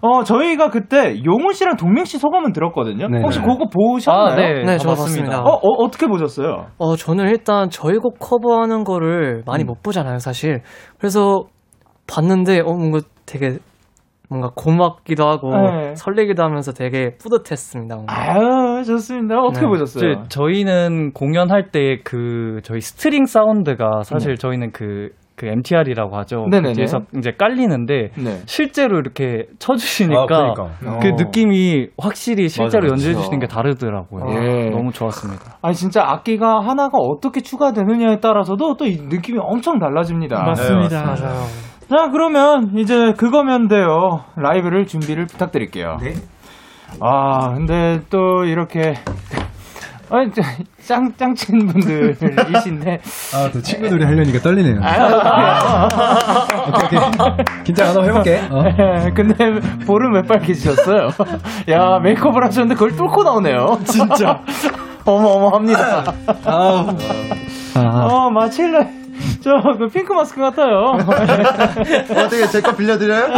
어 저희가 그때 용훈 씨랑 동명 씨 소감은 들었거든요. 네네. 혹시 그거 보셨나요? 아, 네. 네, 다저 봤습니다. 봤습니다. 어, 어 어 떻게 보셨어요? 어, 저는 일단 저희 곡 커버하는 거를 많이 못 보잖아요, 사실. 그래서 봤는데, 어, 뭔가 되게, 뭔가 고맙기도 하고, 네. 설레기도 하면서 되게 뿌듯했습니다. 뭔가. 아유 좋습니다. 어떻게 네. 보셨어요? 저희는 공연할 때 그 저희 string sound가 사실 저희는 그 그 MTR이라고 하죠. 네네네. 뒤에서 이제 깔리는데 네. 실제로 이렇게 쳐주시니까 아, 그러니까. 그 어. 느낌이 확실히 실제로 맞아, 연주해 그렇죠. 주시는 게 다르더라고요. 예. 너무 좋았습니다. 아니 진짜 악기가 하나가 어떻게 추가되느냐에 따라서도 또 이 느낌이 엄청 달라집니다. 맞습니다. 맞아요. 자 그러면 이제 그거면 돼요. 라이브를 준비를 부탁드릴게요. 네. 아 근데 또 이렇게 아니 저- 짱 짱친 분들이신데 아, 또 친구들이 하려니까 떨리네요. 아, 오케이, 오케이. 긴장 안 하고 해볼게. 어. 근데 볼은 왜 빨개지셨어요? 야 메이크업을 하셨는데 그걸 뚫고 나오네요. 진짜 어마어마합니다. 아우. 아, 어 마칠레 저 그 핑크 마스크 같아요. 어떻게 제 거 빌려드려요?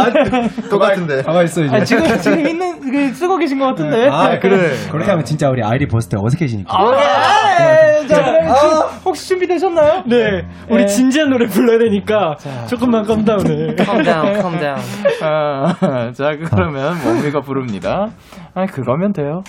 똑같은데. 가만 있어, 이제. 아, 지금 지금 있는 그 쓰고 계신 것 같은데. 아, 그래. 그렇게 하면 진짜 우리 아이리 버스 때 어색해지니까. 오케이. 자, 그럼 혹시- 준비되셨나요? 네. 우리 네. 진지한 노래 불러야 되니까 조금만 컴다운을. calm down. 아, 자, 그러면 뭡니가 부릅니다. 아, 그거면 돼요.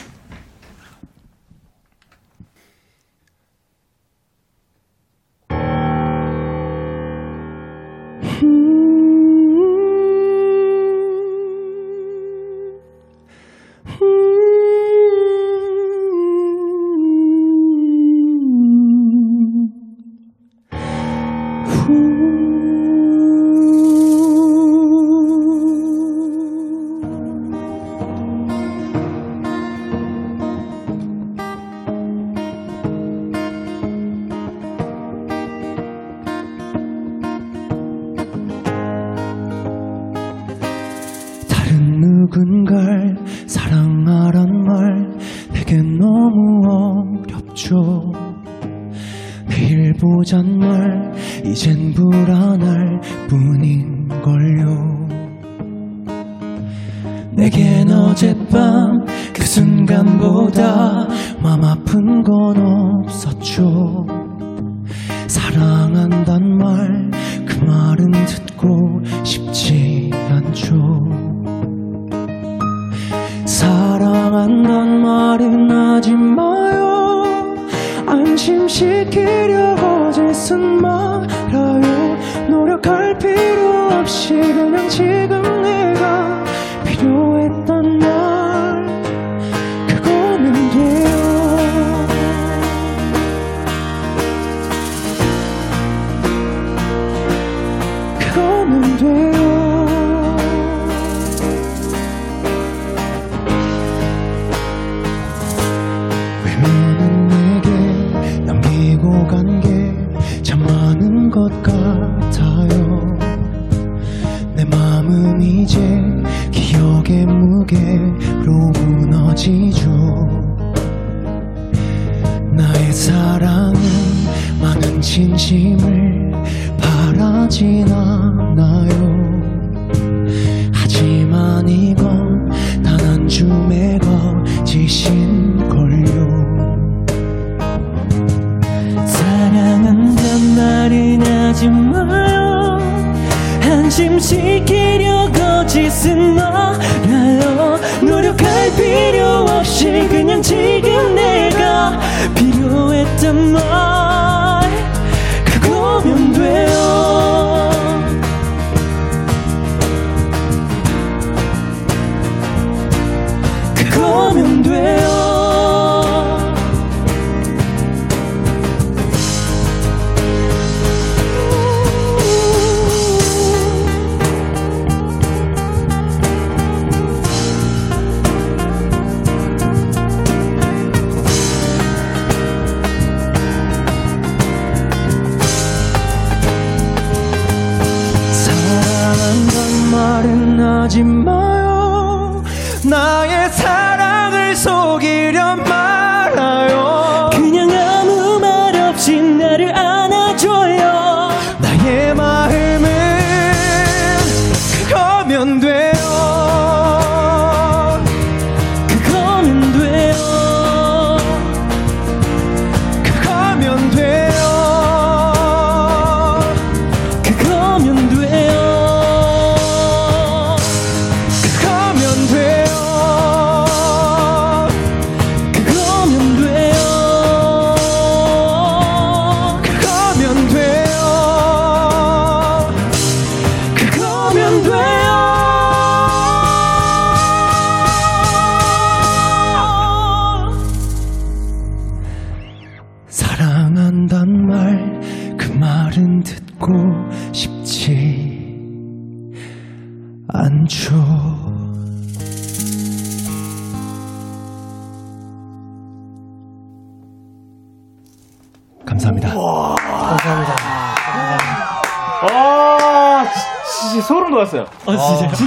필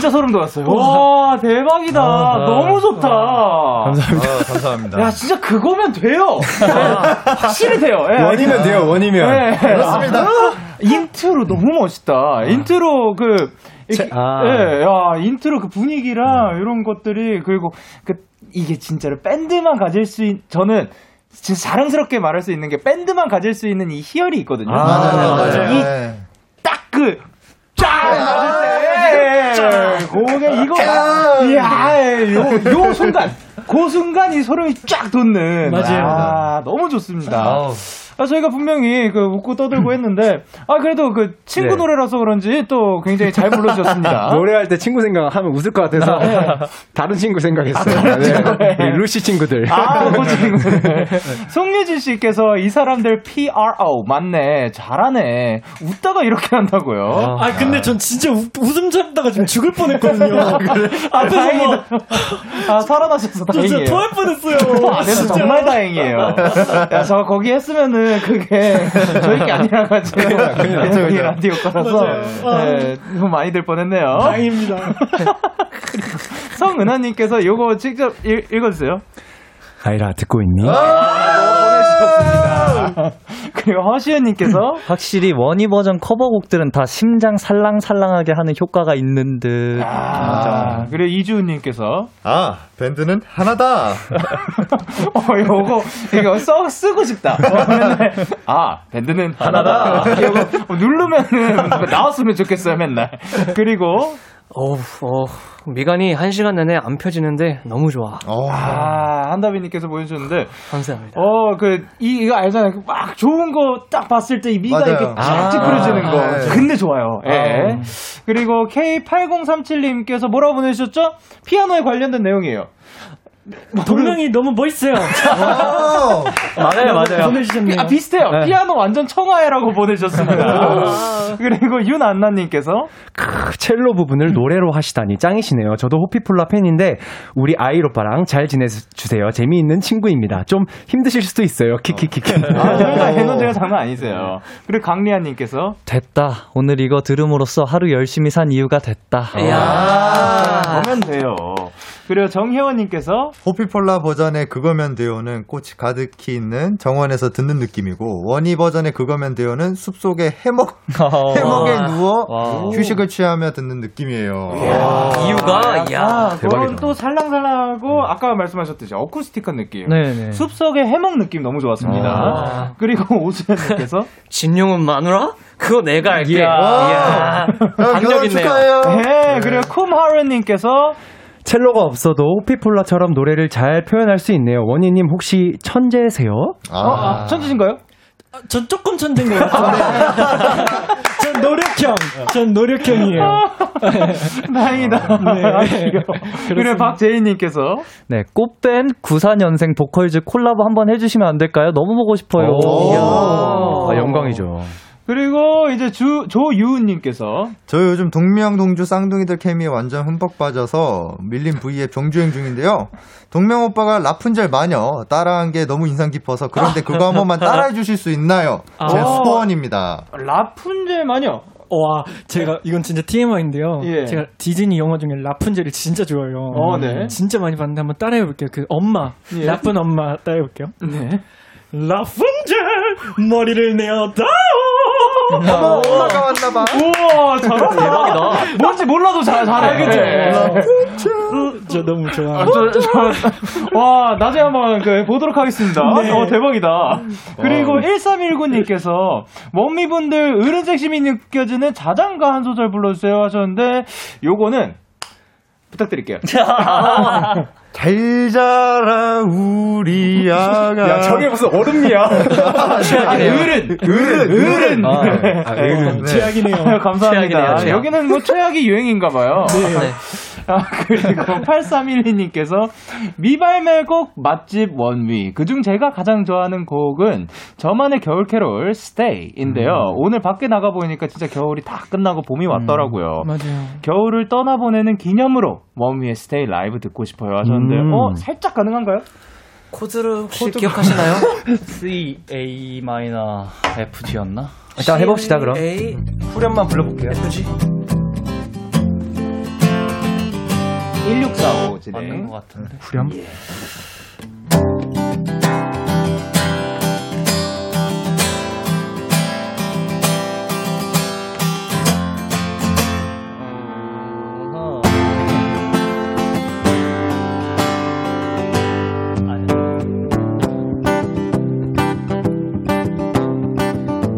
진짜 소름 돋았어요. 와, 대박이다. 너무 좋다. 감사합니다. 아, 감사합니다. 야, 진짜 그거면 돼요. 네, 확실히 돼요. 예, 원이면 돼요, 원이면. 네. 그렇습니다. 인트로 너무 멋있다. 인트로 그, 이렇게, 아. 예, 야, 인트로 그 분위기랑 이런 것들이, 그리고 그, 이게 진짜로 밴드만 가질 수 있, 저는 진짜 자랑스럽게 말할 수 있는 게 밴드만 가질 수 있는 이 희열이 있거든요. 맞아요, 맞아요. 이 네. 딱 그, 쫙! 그게 이거, 이야, 요, 요 순간, 그 순간 이 소름이 쫙 돋는. 맞아요. 아, 너무 좋습니다. 아우. 아, 저희가 분명히 그 웃고 떠들고 했는데, 아, 그래도 그 친구 네. 노래라서 그런지 또 굉장히 잘 불러주셨습니다. 노래할 때 친구 생각하면 웃을 것 같아서 다른 친구 생각했어요. 네. 우리 루시 친구들. 아, 그 친구. 송유진 씨께서 이 사람들 PRO 맞네, 잘하네. 웃다가 이렇게 한다고요. 아 근데 전 진짜 우- 웃음 참다가 지금 죽을 뻔했거든요. 아, 앞에서 다행이다. 막 아, 살아나셔서 저 다행이에요. 진짜 토할 뻔했어요. 아, 그래서 정말 다행이에요. 야, 저 거기 했으면은 그게 저희 게 아니라 가지고 그냥 이 라디오 거라서. 네, 너무 많이 들 뻔했네요. 다행입니다. 성은하님께서 요거 직접 읽, 읽어주세요. 아이라 듣고 있니? 보내주셨습니다. 그리고 허시은님께서 확실히 원희 버전 커버곡들은 다 심장 살랑살랑하게 하는 효과가 있는 듯. 아, 그리고 이주은님께서 아, 밴드는 하나다. 어, 요거, 이거 써, 쓰고 싶다. 어, 맨날, 아, 밴드는 하나다. 이거 누르면은 나왔으면 좋겠어요, 맨날. 그리고, 어우, 어, 미간이 한 시간 내내 안 펴지는데 너무 좋아. 어. 아, 한다비님께서 보여주셨는데, 감사합니다. 어, 그, 이, 이거 알잖아요. 그막 좋은 거 딱 봤을 때 이 미가 맞아요. 이렇게 쫙 아, 찌푸려지는 거. 네. 근데 좋아요. 예. 아. 그리고 K8037님께서 뭐라고 보내주셨죠? 피아노에 관련된 내용이에요. 동명이 너무 멋있어요. 맞아요, 맞아요. 보내주셨네요. 아, 비슷해요. 네. 피아노 완전 청아해라고 보내주셨습니다. 그리고 윤안나님께서 크, 첼로 부분을 노래로 하시다니 짱이시네요. 저도 호피폴라 팬인데 우리 아이 오빠랑 잘 지내주세요. 재미있는 친구입니다. 좀 힘드실 수도 있어요. 키키키키. 아, 저희가 에너지가 장난 아니세요. 그리고 강리아님께서 됐다. 오늘 이거 들음으로써 하루 열심히 산 이유가 됐다. 아, 그러면 돼요. 그리고 정혜원님께서 호피폴라 버전의 그거면 돼요는 꽃이 가득히 있는 정원에서 듣는 느낌이고 원희 버전의 그거면 돼요는 숲속의 해먹 해먹에 누워 와. 휴식을 취하며 듣는 느낌이에요. 이유가, 야. 아, 그건. 또 살랑살랑하고 아까 말씀하셨듯이 어쿠스틱한 느낌. 네네. 숲속의 해먹 느낌 너무 좋았습니다. 아. 그리고 오수연님께서 진용은 마누라? 그거 내가 할게. 이야. 이야. 결혼 있네요. 축하해요. 네, 그리고 쿰하루님께서 첼로가 없어도 호피폴라처럼 노래를 잘 표현할 수 있네요. 원희님 혹시 천재세요? 아, 어, 아, 천지신가요? 전 조금 천재인 것 같은데. 전 노력형. 전 노력형이에요. 다행이다. 네. 아, 귀여워. 그리고 박재희님께서 네, 꽃밴 94년생 보컬즈 콜라보 한번 해주시면 안 될까요? 너무 보고 싶어요. 아, 영광이죠. 그리고 이제 주 조유은님께서 저 요즘 동명 동주 쌍둥이들 케미에 완전 흠뻑 빠져서 밀린 V앱 정주행 중인데요. 동명 오빠가 라푼젤 마녀 따라한 게 너무 인상 깊어서 그런데 그거 한 번만 따라해 주실 수 있나요? 제 아. 소원입니다. 라푼젤 마녀. 와, 제가 이건 진짜 TMI인데요. 예. 제가 디즈니 영화 중에 라푼젤을 진짜 좋아해요. 어, 네. 진짜 많이 봤는데 한번 따라해 볼게요. 그 엄마, 예. 나쁜 엄마 따라해 볼게요. 네. 라푼젤 머리를 내어 다오. 어머, 엄마가 왔나봐. 우와, 잘한다. 대박이다. 뭔지 몰라도 잘, 잘해. 네. 저 너무 좋아. 아, 저, 저, 와, 나중에 한번 그, 보도록 하겠습니다. 네. 어, 대박이다. 그리고 1319님께서, 원미분들 어른 섹심이 느껴지는 자장가 한 소절 불러주세요 하셨는데, 요거는, 부탁드릴게요. 잘 자라 우리 아가. 야, 저게 무슨 얼음이야. 아, 어른! 어른! 어른! 아, 아, 네. 어른. 최악이네요. 감사합니다. 최악이네요, 최악. 여기는 뭐 최악이 유행인가 봐요. 네. 아, 그리고 8312님께서 미발매 곡 맛집 원위. 그중 제가 가장 좋아하는 곡은 저만의 겨울 캐롤 Stay인데요. 음. 오늘 밖에 나가 보니까 진짜 겨울이 다 끝나고 봄이 왔더라고요. 맞아요. 겨울을 떠나보내는 기념으로 원위의 Stay 라이브 듣고 싶어요 하셨는데, 음. 어, 살짝 가능한가요? 코드를 혹시 기억하시나요? C A 마이너 F G였나? 일단 해봅시다 그럼. A 후렴만 불러볼게요. F G 1645 진행. 맞는 것 같은데. 후렴. 어,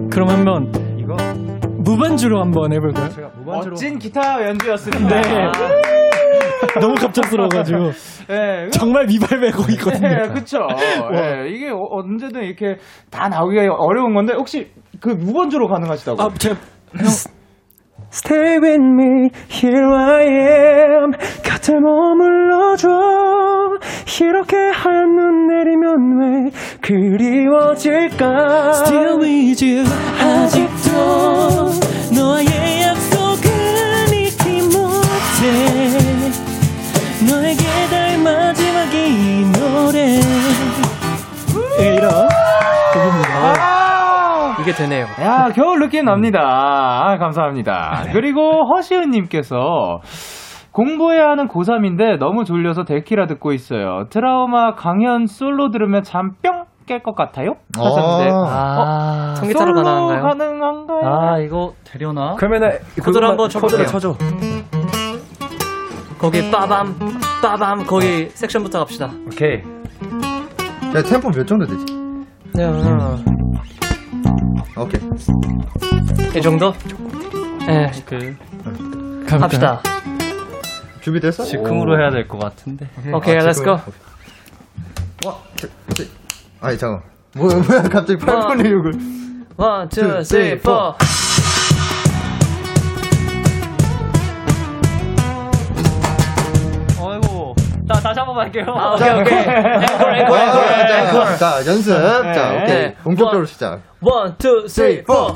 그럼 한번 이거 무반주로 한번 해볼까요? 제가 무반주로 멋진 기타 연주였습니다. 네. 너무 갑작스러워가지고 네, 정말 미발매곡 있거든요. 네, 그쵸. 네, 이게 어- 언제든 이렇게 다 나오기가 어려운 건데, 혹시 그 무번주로 가능하시다고? 아, 제가 형. Stay with me, here I am. 곁에 머물러줘. 이렇게 하얀 눈 내리면 왜 그리워질까? Still with you, 아직도 너의 약속은 잊지 못해. 이런 곡입니다. 이게 되네요. 야, 겨울 느낌 납니다. 아, 감사합니다. 그리고 허시은님께서 공부해야 하는 고3인데 너무 졸려서 데키라 듣고 있어요. 트라우마 강연 솔로 들으면 잠 뿅 깰 것 같아요? 하셨는데. 아, 통기타로 솔로 가능한가요? 가능한가요? 아 이거 되려나? 그러면은 코드를 한번 코드를. 쳐줘. 거기 빠밤 빠밤 거기 섹션부터 갑시다. 오케이. 야, 템포 몇 정도 되지? 그냥 오케이. 이 정도? 예, 그 갑시다. 준비됐어? 즉흥으로 해야 될 것 같은데. 오케이, 아, Let's go. 지금- 와, 저, 저, 아니, 잠깐만. 뭐야, 뭐야, 갑자기 팔콘의 욕을. 1, 2, 3, 4 다, 다시 한 번 할게요. 아, 오케이, 오케이. 앵콜, 앵콜, 앵콜. 자, 연습. 자, 오케이. 본격적으로 시작. 1, 2, 3, 4.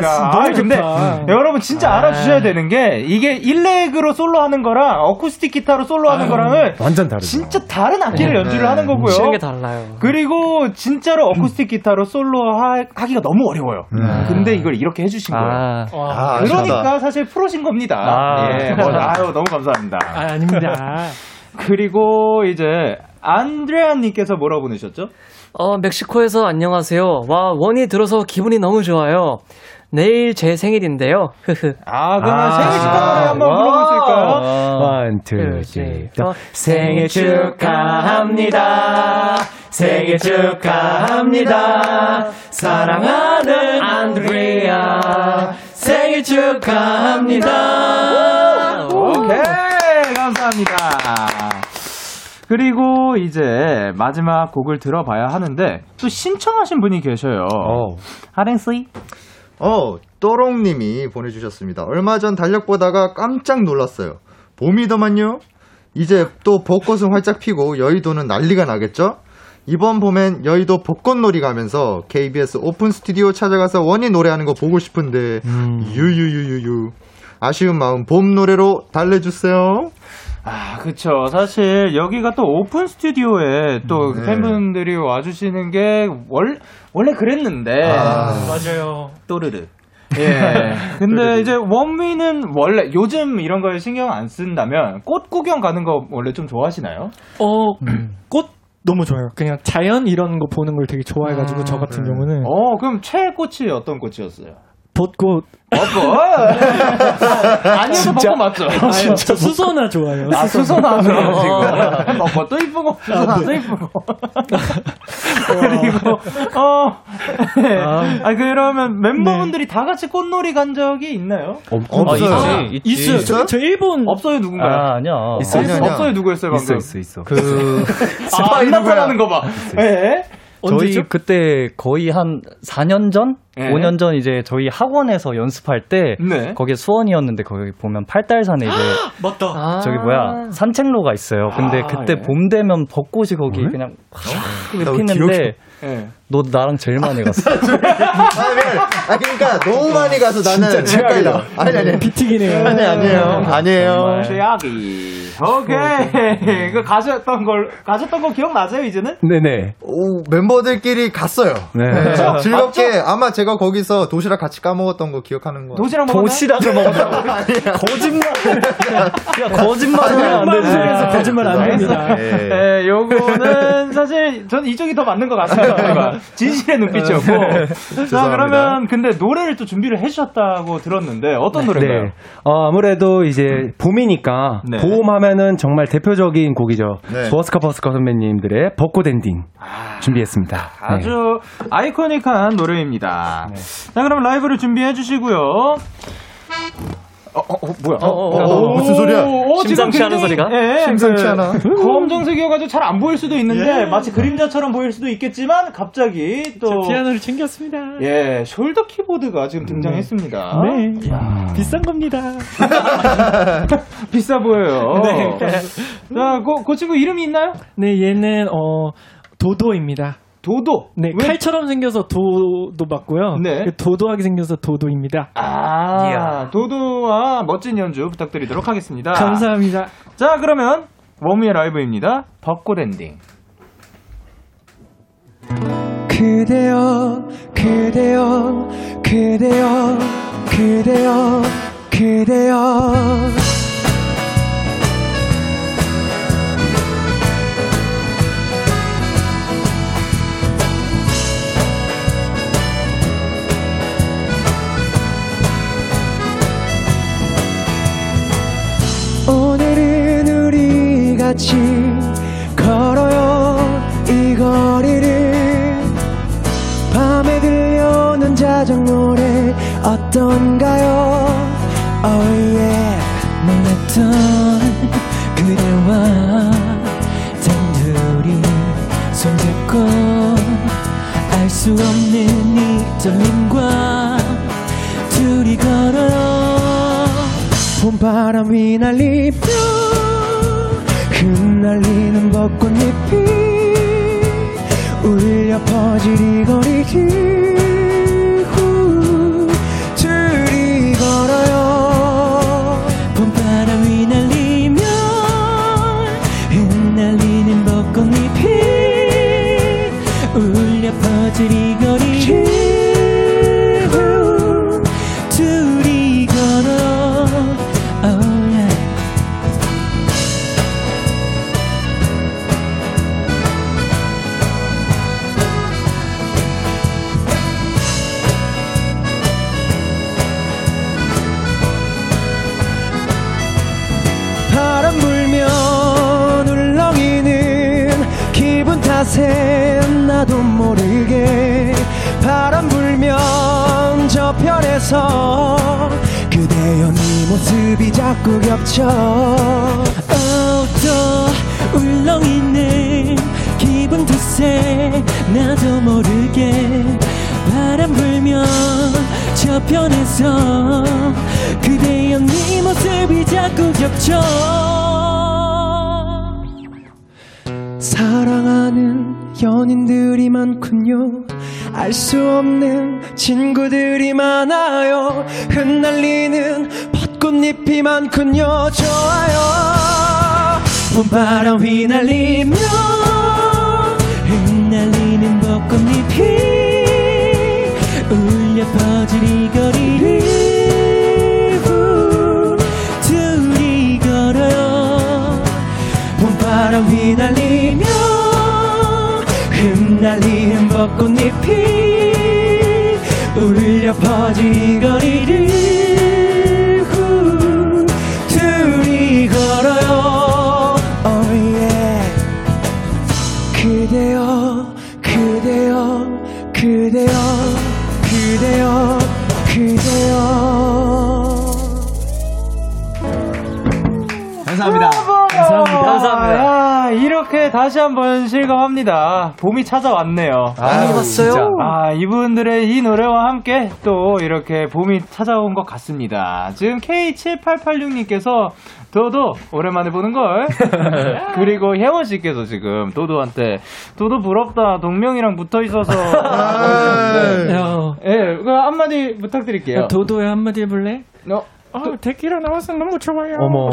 잘했어, 잘했어. 아, 너무 근데 좋다. 여러분 진짜 알아주셔야 되는 게 이게 일렉으로 솔로 하는 거랑 어쿠스틱 기타로 솔로 하는 거랑은 완전 다르죠. 진짜 다른 악기를 연주를 하는 거고요. 치는 게 달라요. 그리고 진짜로 어쿠스틱 기타로 솔로 하, 하기가 너무 어려워요. 근데 이걸 이렇게 해주신 거예요. 아, 아, 아쉽다. 그러니까 사실 프로신 겁니다. 아. 예, 뭐, 아유, 너무 감사합니다. 아, 아닙니다. 그리고 이제 안드레아 님께서 뭐라고 보내셨죠? 어, 멕시코에서 안녕하세요. 와, 원이 들어서 기분이 너무 좋아요. 내일 제 생일인데요. 흐흐. 아, 그러면 아. 생일 축하 노래 한번 불러볼 수 있을까요? One, two, 둘, three, 셋, four. 어, 생일 축하합니다. 생일 축하합니다. 사랑하는 안드레아. 생일 축하합니다. 오케이, 감사합니다. 그리고 이제 마지막 곡을 들어봐야 하는데 또 신청하신 분이 계셔요. 어. 하랭스이? 어, 또롱님이 보내주셨습니다. 얼마 전 달력 보다가 깜짝 놀랐어요. 봄이더만요? 이제 또 벚꽃은 활짝 피고 여의도는 난리가 나겠죠? 이번 봄엔 여의도 벚꽃놀이 가면서 KBS 오픈 스튜디오 찾아가서 원희 노래하는 거 보고 싶은데 유유유유유 아쉬운 마음 봄 노래로 달래주세요. 아, 그쵸. 사실 여기가 또 오픈 스튜디오에 또 네. 팬분들이 와주시는 게 월, 원래 그랬는데. 아. 맞아요. 또르르. 예. 근데 이제 원미는 원래 요즘 이런 거에 신경 안 쓴다면 꽃 구경 가는 거 원래 좀 좋아하시나요? 어, 꽃 너무 좋아요. 그냥 자연 이런 거 보는 걸 되게 좋아해가지고 저 같은 경우는 어, 그럼 최애 꽃이 어떤 꽃이었어요? 벚꽃. 벚꽃. 아니어도 벚꽃 맞죠? 아, 진짜 수소나 좋아요. 아, 수선화죠, 수소나. 지금. 벚꽃도 이쁘고, 수선화도 이쁘고. 그리고, 어, 네. 아, 그러면 멤버분들이 다 같이 꽃놀이 간 적이 있나요? 없어요. 아, 있지, 있지. 있어요. 저, 저 일본. 없어요, 누군가요? 아, 아니야. 있어요, 아니야, 없어요. 누구였어요, 방금? 있어, 있어, 있어. 그, 아, 안 나타나는 거 봐. 예. 저희? 그때 거의 한 4년 전? 네. 5년 전 이제 저희 학원에서 연습할 때 네. 거기에 수원이었는데 거기 보면 팔달산에 이제 맞다. 저기 뭐야 산책로가 있어요. 근데 아, 그때 예. 봄 되면 벚꽃이 거기 그냥 확나 기억이 피는데 예. 너 나랑 제일 많이 갔어. 아. 아, 그러니까 너무 많이 가서 나는 헷갈려. 아니, 아니. 비틱이네요. 아니, 아니에요. 아니에요. 최악이. 오케이. 그 가셨던 걸, 가셨던 거 기억나세요, 이제는? 네네. 오, 멤버들끼리 갔어요. 네. 네, 즐겁게 아마 제가 거기서 도시락 같이 까먹었던 거 기억하는 거. 도시락 먹었나요? 도시락을 먹었다고? 거짓말. 야 거짓말을 안 되지. 거짓말 안 됩니다. 네. 네, 요거는 사실 전 이쪽이 더 맞는 것 같습니다. 뭔가 진실의 눈빛이었고. 자, 죄송합니다. 그러면 근데 노래를 또 준비를 해주셨다고 들었는데 어떤 노래인가요? 네. 어, 아무래도 이제 봄이니까 네. 봄 하면은 정말 대표적인 곡이죠. 네. 버스커 버스커 선배님들의 벚꽃 엔딩 준비했습니다. 네. 아주 아이코닉한 노래입니다. 자, 그럼 라이브를 준비해 주시고요. 어, 어, 어, 뭐야? 어, 어, 어, 무슨 소리야? 오, 지금 심상치 않은 소리가? 예, 심상치 그 않아. 검정색이어가지고 잘 안 보일 수도 있는데 마치 그림자처럼 보일 수도 있겠지만 갑자기 또 피아노를 챙겼습니다. 예 숄더 키보드가 지금 등장했습니다. 네. 비싼 겁니다. 비싸 보여요. 네. 자, 그, 그 친구 이름이 있나요? 네, 얘는 어 도도입니다. 도도. 네, 왜- 칼처럼 생겨서 도도 맞고요. 네. 그 도도하게 생겨서 도도입니다. 아, 도도와 멋진 연주 부탁드리도록 하겠습니다. 감사합니다. 자, 그러면 워미의 라이브입니다. 벚꽃 엔딩. 그대여 그대여 그대여 그대여 그대여 같이 걸어요. 이 거리를 밤에 들려오는 자작 노래 어떤가요? Oh yeah. 몰랐던 그대와 단둘이 손잡고 알 수 없는 이 떨림과 둘이 걸어요. 봄바람 휘날리며 흩날리는 벚꽃잎이 울려 거리를 저편에서 그대여 네 모습이 자꾸 겹쳐. 또 울렁이는 기분 탓에 나도 모르게 바람 불면 저편에서 그대여 네 모습이 자꾸 겹쳐 연인들이 많군요. 알 수 없는 친구들이 많아요. 흩날리는 벚꽃잎이 많군요. 좋아요. 봄바람 휘날리며 흩날리는 벚꽃잎이 울려 퍼질 이 거리를 봄바람 휘날리 벚꽃잎이 울려 퍼진 이 거리 다시 한번 실감합니다. 봄이 찾아왔네요. 많이 왔어요. 진짜. 아, 이분들의 이 노래와 함께 또 이렇게 봄이 찾아온 것 같습니다. 지금 K7886님께서 도도 오랜만에 보는 걸. 그리고 혜원 씨께서 지금 도도한테 도도 부럽다 동명이랑 붙어 있어서. 네. 야, 예, 그 한마디 부탁드릴게요. 야, 도도야 한마디 해볼래? 어, 아, 데키라 나와서 너무 좋아요. 어머.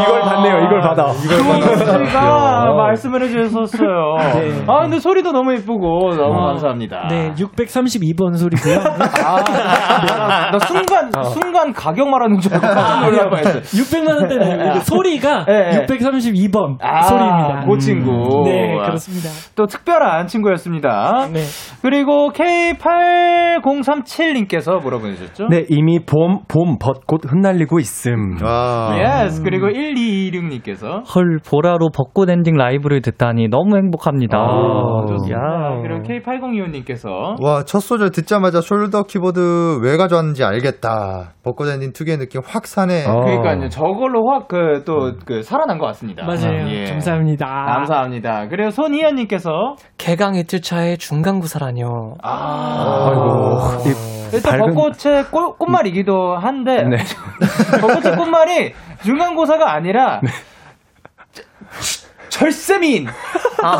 이걸 받네요, 이걸 받아. 이걸 씨가 말씀을 해주셨어요. 네. 아, 근데 소리도 너무 예쁘고 너무 어, 감사합니다. 네, 632번 소리고요. 아, 나, 나 순간, 어. 순간 가격 말하는 줄 알고 깜짝 놀랄 뻔했어요. 600만 원대는 소리가 네. 632번 아, 소리입니다. 그 친구. 네, 아, 그렇습니다. 또 특별한 친구였습니다. 네. 그리고 K8037님께서 뭐라 보내주셨죠? 네, 이미 봄, 봄, 벚꽃 흩날리고 있음. 와. Yes. 그리고 1226님께서 헐, 보라로 벚꽃 엔딩 라이브를 듣다니 너무 행복합니다. 아, 좋습니다. 야. 그리고 K8025님께서 와, 첫 소절 듣자마자 숄더 키보드 왜 가져왔는지 알겠다. 벚꽃 엔딩 특유의 느낌 확 사네. 어. 그러니까요. 저걸로 확 그 또 그 살아난 것 같습니다. 맞아요. 예. 감사합니다. 감사합니다. 그리고 손희연님께서 개강 이틀차의 중간고사라뇨. 아, 아이고. 이 일단 밝은- 벚꽃의 꽃, 꽃말이기도 한데 네. 벚꽃의 꽃말이 중간고사가 아니라 절세미인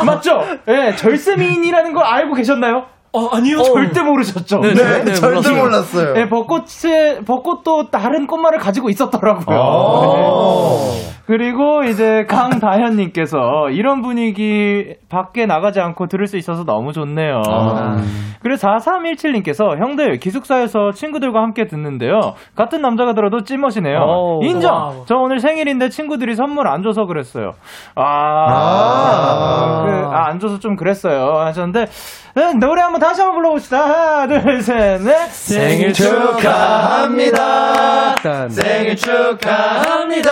맞죠? 예, 절세미인이라는 걸 알고 계셨나요? 어, 아니요. 절대 모르셨죠? 네, 네, 네, 절대 몰랐어요. 몰랐어요. 예, 벚꽃의 벚꽃도 다른 꽃말을 가지고 있었더라고요. 네. 그리고 이제 강다현님께서 이런 분위기 밖에 나가지 않고 들을 수 있어서 너무 좋네요. 그리고 4317님께서 형들 기숙사에서 친구들과 함께 듣는데요. 같은 남자가 들어도 찐멋이네요. 오, 인정. Wow. 저 오늘 생일인데 친구들이 선물 안 줘서 그랬어요. 아, 아. 그, 아, 안 줘서 좀 그랬어요. 하셨는데 네, 노래 한번 다시 한번 불러봅시다. 하나, 둘, 셋, 넷. 생일 축하합니다. 생일 축하합니다.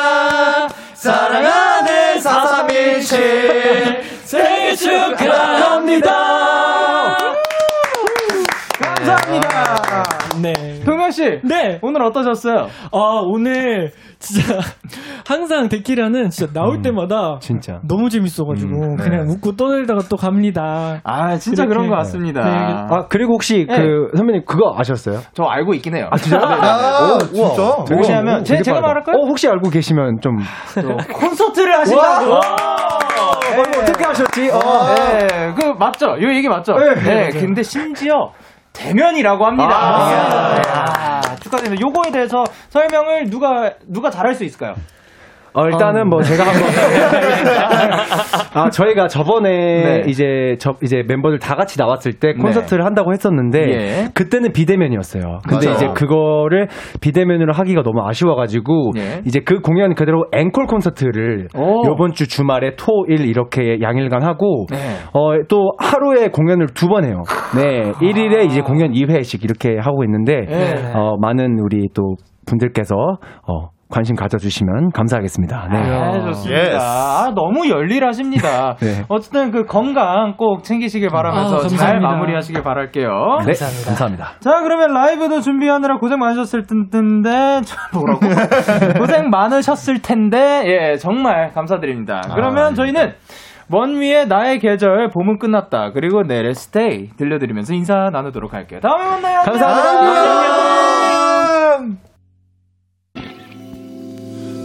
사랑하는 4317 생일 축하합니다. 감사합니다. 네. 동현 씨, 네. 오늘 어떠셨어요? 아, 오늘 진짜 항상 데키라는 진짜 나올 때마다 진짜. 너무 재밌어가지고 그냥 웃고 떠들다가 또 갑니다. 아, 진짜. 그런 것 같습니다. 네. 아, 그리고 혹시 네. 그 선배님 그거 아셨어요? 저 알고 있긴 해요. 아, 진짜요? 아, 진짜? 뭐냐면 제- 되게 제가 빠르다. 말할까요? 어, 혹시 알고 계시면 좀 콘서트를 하신다고. 어, 어떻게 하셨지? 어. 네, 그 맞죠? 이 얘기 맞죠? 네, 네, 근데 심지어 대면이라고 합니다. 아. 아, 축하드립니다. 요거에 대해서 설명을 누가 누가 잘할 수 있을까요? 어, 일단은 뭐 제가 한번 아 저희가 저번에 네. 이제 저 이제 멤버들 다 같이 나왔을 때 콘서트를 한다고 했었는데 예. 그때는 비대면이었어요. 근데 맞아요. 이제 그거를 비대면으로 하기가 너무 아쉬워가지고 예. 이제 그 공연 그대로 앵콜 콘서트를 오. 요번 주 주말에 토 일 이렇게 양일간 하고 네. 어또 하루에 공연을 두 번 해요. 네, 1일에 이제 공연 2회씩 이렇게 하고 있는데 네. 어 많은 우리 또 분들께서 어 관심 가져주시면 감사하겠습니다. 네. 네, 좋습니다. Yes. 아, 너무 열일하십니다. 네. 어쨌든 그 건강 꼭 챙기시길 바라면서 아, 잘 감사합니다. 마무리하시길 바랄게요. 네, 감사합니다. 자, 그러면 라이브도 준비하느라 고생 많으셨을 텐데, 저 뭐라고? 고생 많으셨을 텐데, 예, 정말 감사드립니다. 그러면 저희는 먼 위에 나의 계절, 봄은 끝났다. 그리고 내래 스테이 들려드리면서 인사 나누도록 할게요. 다음에 만나요. 감사합니다.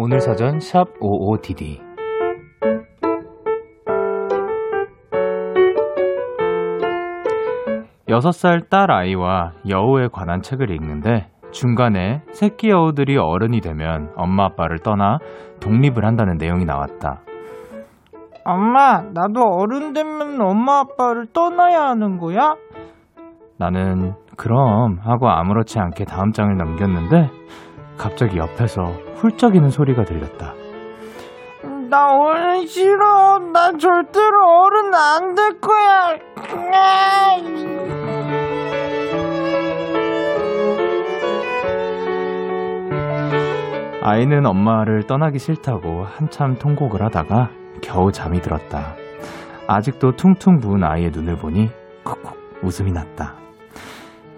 오늘 사전 샵 55DD 6살 딸 아이와 여우에 관한 책을 읽는데 중간에 새끼 여우들이 어른이 되면 엄마 아빠를 떠나 독립을 한다는 내용이 나왔다. 엄마, 나도 어른 되면 엄마 아빠를 떠나야 하는 거야? 나는 그럼 하고 아무렇지 않게 다음 장을 넘겼는데 갑자기 옆에서 훌쩍이는 소리가 들렸다. 나 어른 싫어. 나 절대로 어른 안 될 거야. 아이는 엄마를 떠나기 싫다고 한참 통곡을 하다가 겨우 잠이 들었다. 아직도 퉁퉁 부은 아이의 눈을 보니 콕콕 웃음이 났다.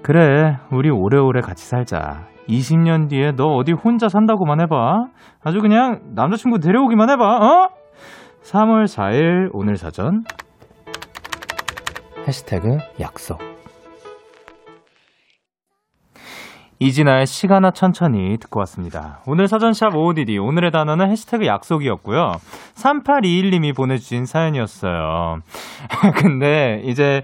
그래, 우리 오래오래 같이 살자. 20년 뒤에 너 어디 혼자 산다고만 해봐. 아주 그냥 남자친구 데려오기만 해봐, 어? 3월 4일 오늘 사전. 해시태그 약속. 이진아의 시간아 천천히 듣고 왔습니다. 오늘 사전샵 OODD 오늘의 단어는 해시태그 약속이었고요. 3821님이 보내주신 사연이었어요. 근데 이제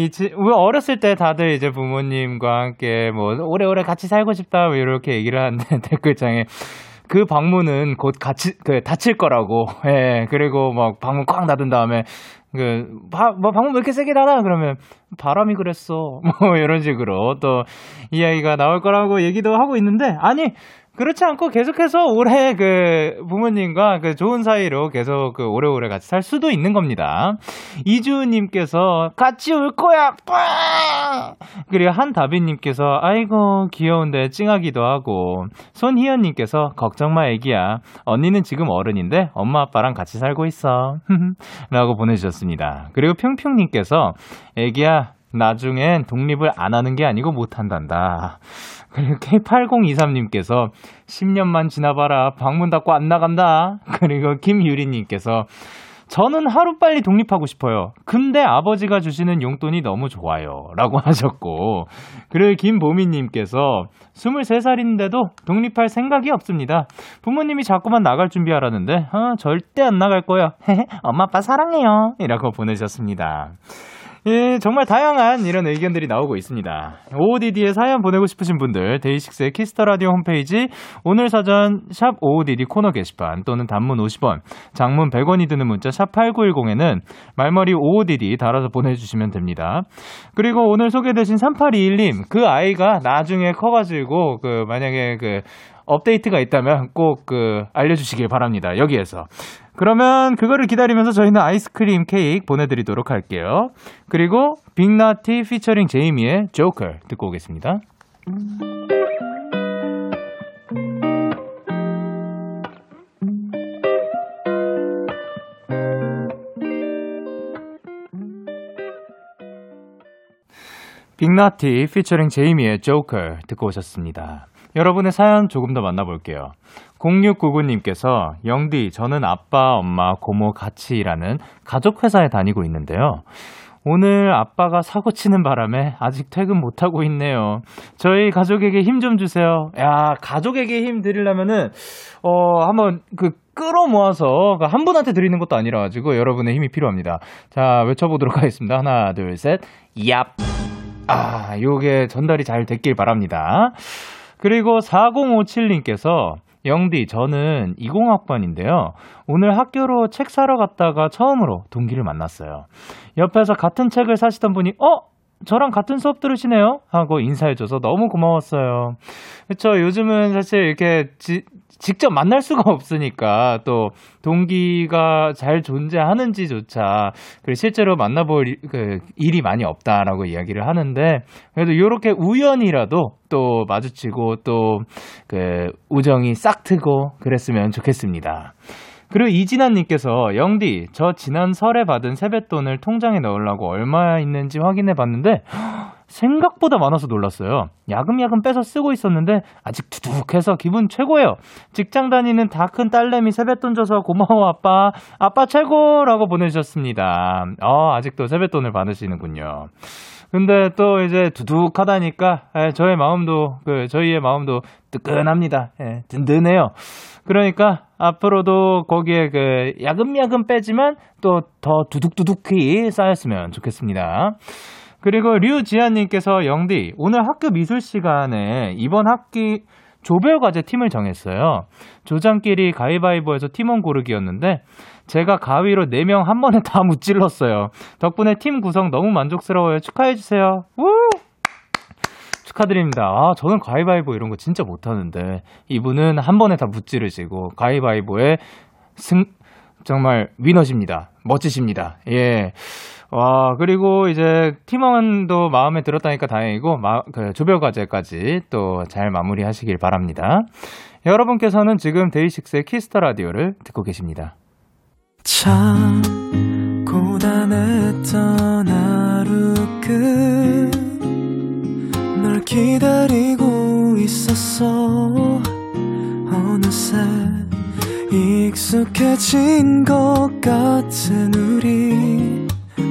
이 지, 우리 어렸을 때 다들 이제 부모님과 함께 뭐 오래오래 같이 살고 싶다 뭐 이렇게 얘기를 하는데 댓글창에 그 방문은 곧 같이 그 닫힐 거라고 예 그리고 막 방문 꽉 닫은 다음에 그, 바, 뭐, 방문 왜 이렇게 세게 닫아? 그러면, 바람이 그랬어. 뭐, 이런 식으로 또, 이야기가 나올 거라고 얘기도 하고 있는데, 아니, 그렇지 않고 계속해서 올해 그 부모님과 그 좋은 사이로 계속 그 오래오래 같이 살 수도 있는 겁니다. 이주님께서 같이 울 거야! 빵! 그리고 한다비님께서 아이고 귀여운데 찡하기도 하고 손희연님께서 걱정 마 애기야 언니는 지금 어른인데 엄마 아빠랑 같이 살고 있어 라고 보내주셨습니다. 그리고 평평님께서 애기야 나중엔 독립을 안 하는 게 아니고 못 한단다. 그리고 K8023님께서 10년만 지나봐라. 방문 닫고 안 나간다. 그리고 김유리님께서 저는 하루빨리 독립하고 싶어요. 근데 아버지가 주시는 용돈이 너무 좋아요. 라고 하셨고. 그리고 김보미님께서 23살인데도 독립할 생각이 없습니다. 부모님이 자꾸만 나갈 준비하라는데, 어, 절대 안 나갈 거야. 엄마 아빠 사랑해요. 이라고 보내셨습니다. 예, 정말 다양한 이런 의견들이 나오고 있습니다. OODD에 사연 보내고 싶으신 분들, DAY6의 Kiss the Radio 홈페이지, 오늘 사전 샵 OODD 코너 게시판 또는 단문 50원, 장문 100원이 드는 문자 샵 8910에는 말머리 OODD 달아서 보내주시면 됩니다. 그리고 오늘 소개되신 3821님, 그 아이가 나중에 커가지고, 그, 만약에 그, 업데이트가 있다면 꼭 그 알려주시길 바랍니다. 여기에서. 그러면 그거를 기다리면서 저희는 아이스크림 케이크 보내드리도록 할게요. 그리고 빅나티 피처링 제이미의 조커 듣고 오겠습니다. 빅나티 피처링 제이미의 조커 듣고 오셨습니다. 여러분의 사연 조금 더 만나볼게요. 0699님께서 영디, 저는 아빠, 엄마, 고모 같이 일하는 가족회사에 다니고 있는데요. 오늘 아빠가 사고 치는 바람에 아직 퇴근 못 하고 있네요. 저희 가족에게 힘 좀 주세요. 야, 가족에게 힘 드리려면은, 어, 한번 그 끌어 모아서 한 분한테 드리는 것도 아니라 가지고 여러분의 힘이 필요합니다. 자, 외쳐 보도록 하겠습니다. 하나, 둘, 셋. 얍. 아, 요게 전달이 잘 됐길 바랍니다. 그리고 4057님께서 영디, 저는 20학번인데요. 오늘 학교로 책 사러 갔다가 처음으로 동기를 만났어요. 옆에서 같은 책을 사시던 분이, 어? 저랑 같은 수업 들으시네요? 하고 인사해줘서 너무 고마웠어요. 그쵸. 요즘은 사실 이렇게 지, 직접 만날 수가 없으니까 또 동기가 잘 존재하는지조차 그 실제로 만나볼 그 일이 많이 없다라고 이야기를 하는데 그래도 이렇게 우연이라도 또 마주치고 또 그 우정이 싹 트고 그랬으면 좋겠습니다. 그리고 이진아님께서 영디 저 지난 설에 받은 세뱃돈을 통장에 넣으려고 얼마 있는지 확인해 봤는데 생각보다 많아서 놀랐어요. 야금야금 빼서 쓰고 있었는데 아직 두둑해서 기분 최고예요. 직장 다니는 다 큰 딸내미 세뱃돈 줘서 고마워 아빠. 아빠 최고라고 보내주셨습니다. 어, 아직도 세뱃돈을 받으시는군요. 근데 또 이제 두둑하다니까 에, 저의 마음도 그 저희의 마음도 뜨끈합니다. 예, 든든해요. 그러니까 앞으로도 거기에 그 야금야금 빼지만 또 더 두둑두둑히 쌓였으면 좋겠습니다. 그리고 류지아님께서 영디, 오늘 학교 미술 시간에 이번 학기 조별 과제 팀을 정했어요. 조장끼리 가위바위보에서 팀원 고르기였는데, 제가 가위로 4명 한 번에 다 무찔렀어요. 덕분에 팀 구성 너무 만족스러워요. 축하해 주세요. 우! 축하드립니다. 아, 저는 가위바위보 이런 거 진짜 못 하는데, 이분은 한 번에 다 무찌르시고, 가위바위보에 승, 정말 위너십니다. 멋지십니다. 예. 와, 그리고 이제 팀원도 마음에 들었다니까 다행이고, 마, 그 조별 과제까지 또 잘 마무리 하시길 바랍니다. 여러분께서는 지금 DAY6의 Kiss the Radio를 듣고 계십니다. 참 고단했던 하루 끝 널 기다리고 있었어 어느새 익숙해진 것 같은 우리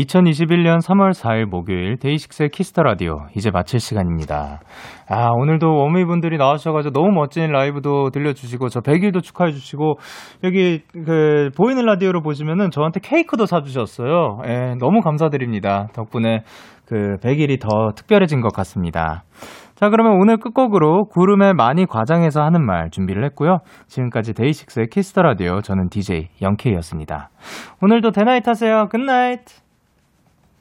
2021년 3월 4일 목요일 DAY6의 Kiss the Radio 이제 마칠 시간입니다. 아 오늘도 원위 분들이 나와주셔 가지고 너무 멋진 라이브도 들려주시고 저 100일도 축하해 주시고 여기 그 보이는 라디오로 보시면은 저한테 케이크도 사 주셨어요. 예, 너무 감사드립니다. 덕분에 그 100일이 더 특별해진 것 같습니다. 자, 그러면 오늘 끝곡으로 구름에 많이 과장해서 하는 말 준비를 했고요. 지금까지 데이식스의 Kiss the Radio 저는 DJ 영케이였습니다. 오늘도 데나잇 하세요. Good night.